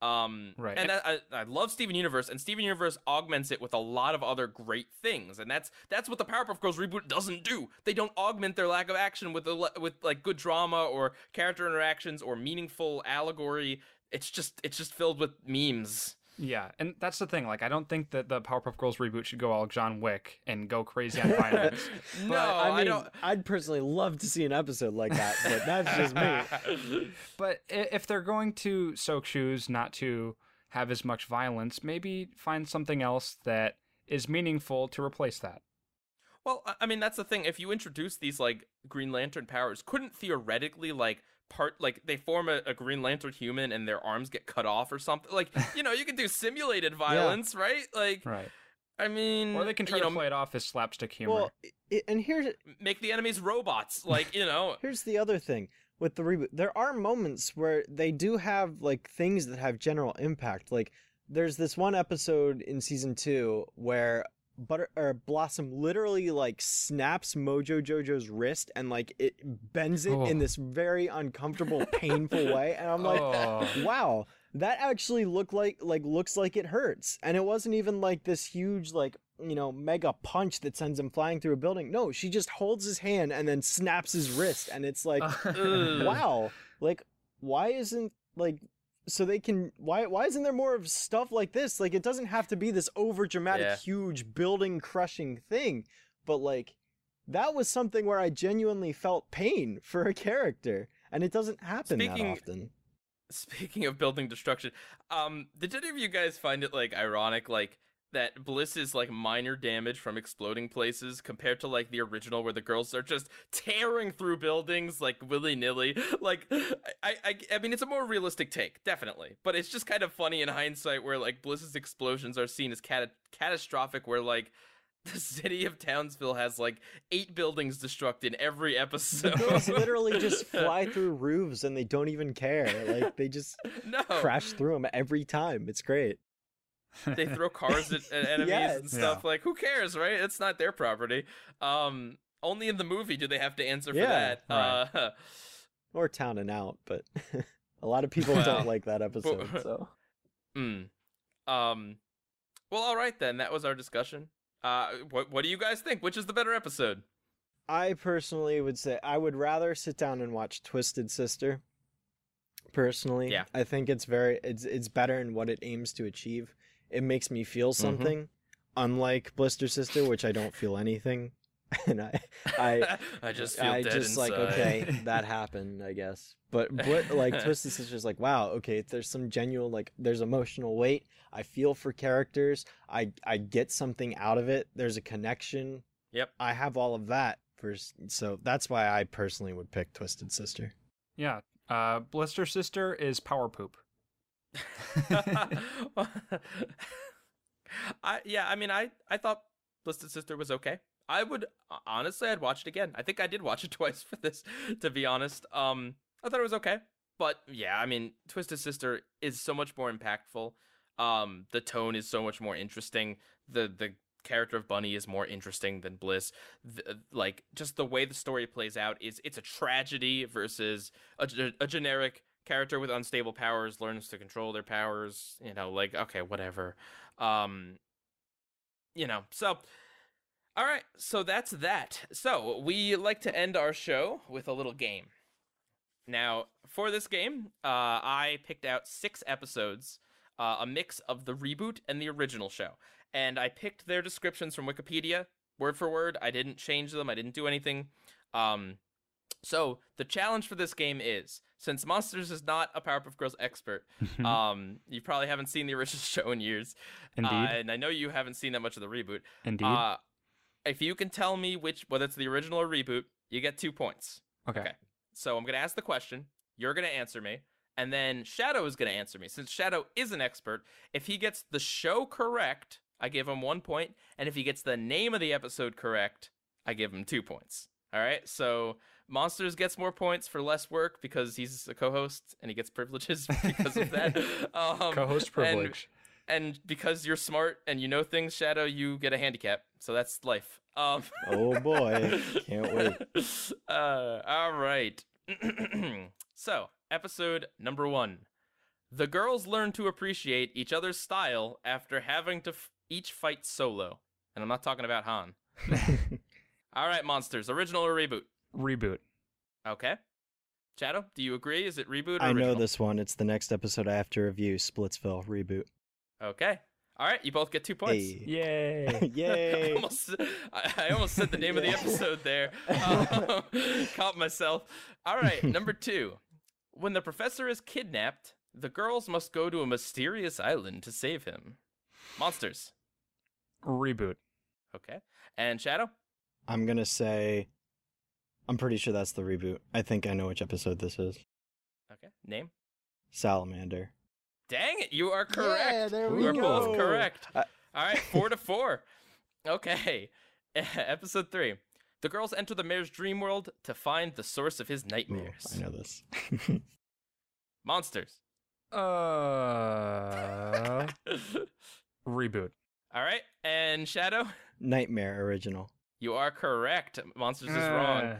Um, Right. And I, I, love Steven Universe, and Steven Universe augments it with a lot of other great things, and that's that's what the Powerpuff Girls reboot doesn't do. They don't augment their lack of action with a, with like good drama or character interactions or meaningful allegory. It's just it's just filled with memes. Yeah, and that's the thing. Like, I don't think that the Powerpuff Girls reboot should go all John Wick and go crazy on violence. no, I I, mean, don't. I'd personally love to see an episode like that, but that's just me. But if they're going to soak shoes, not to have as much violence, maybe find something else that is meaningful to replace that. Well, I- I mean that's the thing. If you introduce these like Green Lantern powers, couldn't theoretically like part like they form a, a Green Lantern human and their arms get cut off or something? Like you know you can do simulated violence, right? Like Right. I mean, Or they can try you to know, play it off as slapstick humor. Well, i and here's make the enemies robots. Like you know, here's the other thing with the reboot. There are moments where they do have like things that have general impact. Like there's this one episode in season two where Butter or Blossom literally like snaps Mojo Jojo's wrist and like it bends it in Oh. this very uncomfortable, painful way. And I'm like, Oh. wow, that actually looked like like looks like it hurts. And it wasn't even like this huge like you know mega punch that sends him flying through a building. No, she just holds his hand and then snaps his wrist, and it's like, wow, like why isn't like so they can why why isn't there more of stuff like this? Like it doesn't have to be this over dramatic, Yeah. huge building crushing thing, but like that was something where I genuinely felt pain for a character, and it doesn't happen Speaking- that often. Speaking of building destruction, um, did any of you guys find it like ironic, like that Bliss is like minor damage from exploding places compared to like the original where the girls are just tearing through buildings like willy nilly? Like, I, I, I mean, it's a more realistic take, definitely, but it's just kind of funny in hindsight where like Bliss's explosions are seen as cat- catastrophic, where like. The city of Townsville has like eight buildings destructed in every The episode. girls literally just fly through roofs and they don't even care. Like they just no crash through them every time. It's great. They throw cars at, at enemies Yes. and stuff. Like, who cares, right? It's not their property. Um, only in the movie do they have to answer for that. right. Uh, Or town and out, but a lot of people Well, don't like that episode. but- So mm. Um, well, all right then. That was our discussion. Uh, what what do you guys think? Which is the better episode? I personally would say I would rather sit down and watch Twisted Sister. personally. Yeah. I think it's very it's it's better in what it aims to achieve. It makes me feel Mm-hmm. something, unlike Blisster Sister, which I don't feel anything. and I I I just feel I dead just like okay, that happened, I guess. But but like Twisted Sister's like wow, okay, there's some genuine like there's emotional weight. I feel for characters. I I get something out of it. There's a connection. Yep. I have all of that. For, so that's why I personally would pick Twisted Sister. Yeah. Uh, Blisster Sister is power poop. I yeah, I mean, I I thought Blisster Sister was okay. I would honestly, I'd watch it again. I think I did watch it twice for this, to be honest. Um, I thought it was okay, but yeah, I mean, Twisted Sister is so much more impactful. Um, the tone is so much more interesting. The the character of Bunny is more interesting than Bliss. The, like just the way the story plays out is it's a tragedy versus a, a generic character with unstable powers learns to control their powers. You know, like okay, whatever. Um, you know, so. All right, so that's that. So, we like to end our show with a little game. Now, for this game, uh, I picked out six episodes, uh, a mix of the reboot and the original show. And I picked their descriptions from Wikipedia, word for word. I didn't change them, I didn't do anything. Um, so, the challenge for this game is since Monsters is not a Powerpuff Girls expert, um, you probably haven't seen the original show in years. Indeed. Uh, and I know you haven't seen that much of the reboot. Indeed. Uh, if you can tell me which, whether it's the original or reboot, you get two points. okay. okay. So I'm gonna ask the question. You're gonna answer me, and then Shadow is gonna answer me. Since Shadow is an expert, if he gets the show correct, I give him one point, and if he gets the name of the episode correct, I give him two points. All right. So Monsters gets more points for less work because he's a co-host and he gets privileges because of that. Um, Co-host and- privilege. and because you're smart and you know things, Shadow, you get a handicap. So that's life. Um, Oh boy, can't wait. uh, all right. so, episode number one. The girls learn to appreciate each other's style after having to f- each fight solo. And I'm not talking about Han. All right, monsters. Original or reboot? Reboot. Okay. Shadow, do you agree? Is it reboot or I know original? this one. It's the next episode I have to review. Splitsville reboot. Okay. All right, you both get two points. Hey. Yay. I Yay! almost, I, I almost said the name of the episode there. Um, caught myself. All right, number two. When the professor is kidnapped, the girls must go to a mysterious island to save him. Monsters. Reboot. Okay. And Shadow? I'm gonna say. I'm pretty sure that's the reboot. I think I know which episode this is. Okay. Name? Salamander. Dang it, you are correct. there we are both correct. I- All right, four to four. Okay. Episode three. The girls enter the mayor's dream world to find the source of his Ooh, nightmares. I know this. Monsters. Uh. reboot. All right, and Shadow, Nightmare original. you are correct. Monsters is wrong.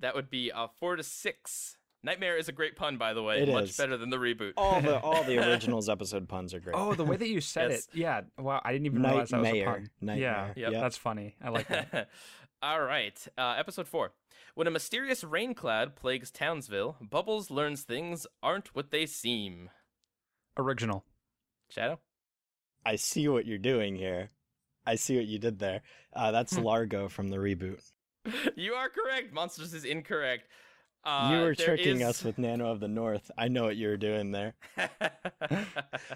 That would be a four to six. Nightmare is a great pun, by the way. It Much is. better than the reboot. All the all the originals episode puns are great. Oh, the way that you said Yes. it. Yeah. Wow. I didn't even realize that was a pun. Nightmare. Yeah. Yep. That's funny. I like that. All right, uh, episode four. When a mysterious rain cloud plagues Townsville, Bubbles learns things aren't what they seem. Original. Shadow? I see what you're doing here. I see what you did there. Uh, that's Largo from the reboot. you are correct. Monsters is incorrect. Uh, you were tricking is- us with Nano of the North. I know what you were doing there.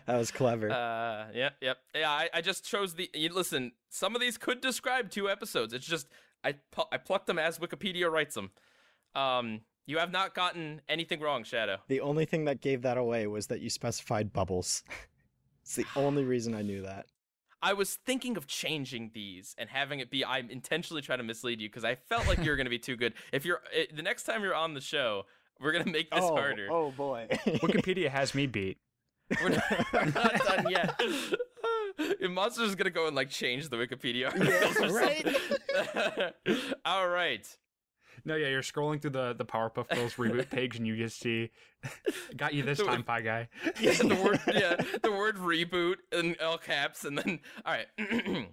That was clever. Uh, yep, yep. Yeah, I, I just chose the. You, listen, some of these could describe two episodes. It's just I pu- I plucked them as Wikipedia writes them. Um, you have not gotten anything wrong, Shadow. the only thing that gave that away was that you specified bubbles. it's the only reason I knew that. I was thinking of changing these and having it be. I'm intentionally trying to mislead you because I felt like you were going to be too good. If you're eh, the next time you're on the show, we're gonna make this oh, harder. oh boy. Wikipedia has me beat. We're, not, we're not done yet. If Monsters is gonna go and like change the Wikipedia articles right? All right. No, yeah, you're scrolling through the the Powerpuff Girls reboot page and you just see, got you this So time, pie guy. Yeah, the word yeah, the word reboot in all caps, and then all right.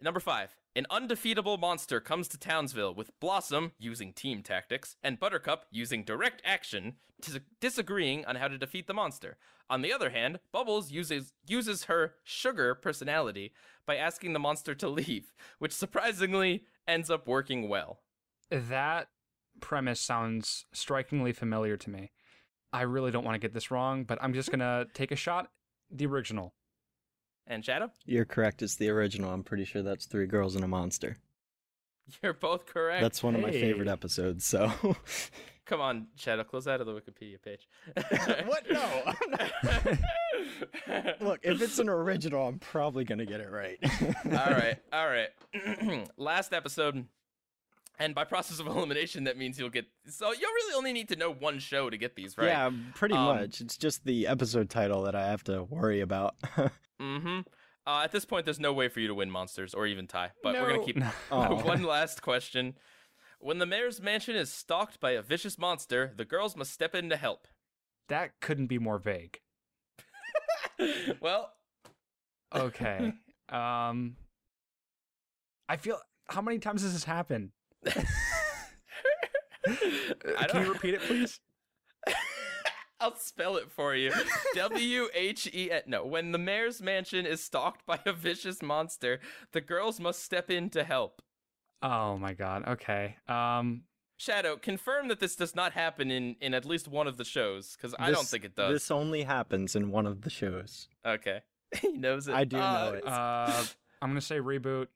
Number five, an undefeatable monster comes to Townsville with Blossom using team tactics and Buttercup using direct action, dis- disagreeing on how to defeat the monster. On the other hand, Bubbles uses uses her sugar personality by asking the monster to leave, which surprisingly ends up working well. That premise sounds strikingly familiar to me. I really don't want to get this wrong, but I'm just gonna take a shot. The original. And Shadow, You're correct. It's the original. I'm pretty sure that's Three Girls and a Monster. you're both correct. That's one of my favorite episodes. So Come on, Shadow, close out of the Wikipedia page. What? No, I'm not. look, if it's an original, I'm probably gonna get it right. all right, all right. Last episode, and by process of elimination, that means you'll get. So you'll really only need to know one show to get these, right? Yeah, pretty Um, much. It's just the episode title that I have to worry about. Mm-hmm. Uh, at this point, there's no way for you to win monsters or even tie. But we're gonna keep Aw. one last question. When the mayor's mansion is stalked by a vicious monster, the girls must step in to help. That couldn't be more vague. well, Okay. um I feel how many times has this happened? I Can you don't- repeat it, please? I'll spell it for you. W H E N. No, when the mayor's mansion is stalked by a vicious monster, the girls must step in to help. Oh my god. Okay. Um Shadow, confirm that this does not happen in in at least one of the shows, because I don't think it does. This only happens in one of the shows. Okay, he knows it. I do know Uh, it. uh I'm going to say reboot.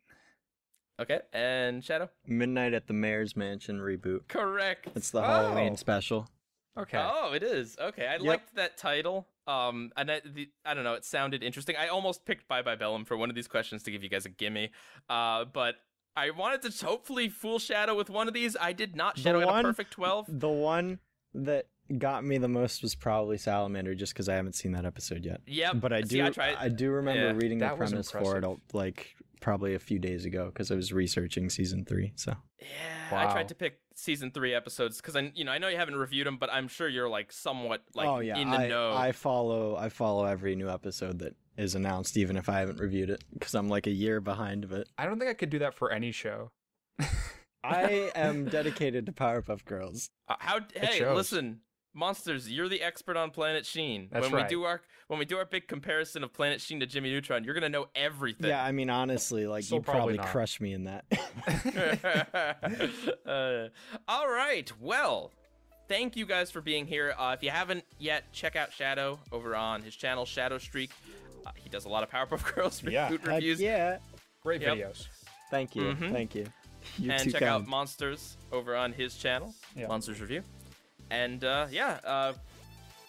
Okay, and Shadow, Midnight at the Mayor's Mansion reboot. correct. It's the Oh. Halloween special. Okay. Oh, it is. Okay, I liked that title. Um, and I, the, I don't know, it sounded interesting. I almost picked Bye Bye Bellum for one of these questions to give you guys a gimme. Uh, but I wanted to hopefully fool Shadow with one of these. I did not. Shadow had one- a perfect twelve. The one that got me the most was probably Salamander, just because I haven't seen that episode yet. Yeah, But I See, do, I tried. I do remember yeah, reading the premise for it, like probably a few days ago, because I was researching season three. So yeah, I tried to pick season three episodes because I, you know, I know you haven't reviewed them, but I'm sure you're like somewhat like oh yeah, in the I, know. I follow, I follow every new episode that is announced, even if I haven't reviewed it, because I'm like a year behind of it. I don't think I could do that for any show. I am dedicated to Powerpuff Girls. Uh, how? Hey, shows. listen, monsters, you're the expert on Planet Sheen. That's when right. we do our when we do our big comparison of Planet Sheen to Jimmy Neutron, you're gonna know everything. Yeah, I mean honestly, like Still you probably probably crush me in that. uh, all right. Well, thank you guys for being here. Uh, if you haven't yet, check out Shadow over on his channel, Shadow Streak. Uh, he does a lot of Powerpuff Girls Yeah. reboot Heck reviews. yeah. Great Yep. videos. Thank you. Mhm. Thank you. You're and check kind. out Monsters over on his channel, Yeah. Monsters Review. And uh, yeah, uh,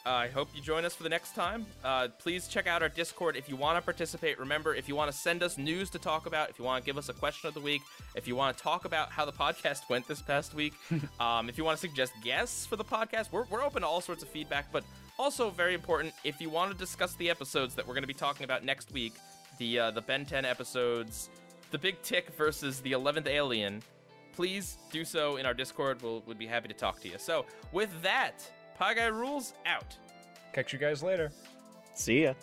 I hope you join us for the next time. Uh, please check out our Discord if you want to participate. Remember, if you want to send us news to talk about, if you want to give us a question of the week, if you want to talk about how the podcast went this past week, um, if you want to suggest guests for the podcast, we're, we're open to all sorts of feedback. But also very important, if you want to discuss the episodes that we're going to be talking about next week, the uh, the Ben 10 episodes, the Big Tick versus the 11th Alien, please do so in our Discord. We'll would be happy to talk to you. So with that, Pie Guy Rules out. Catch you guys later. See ya.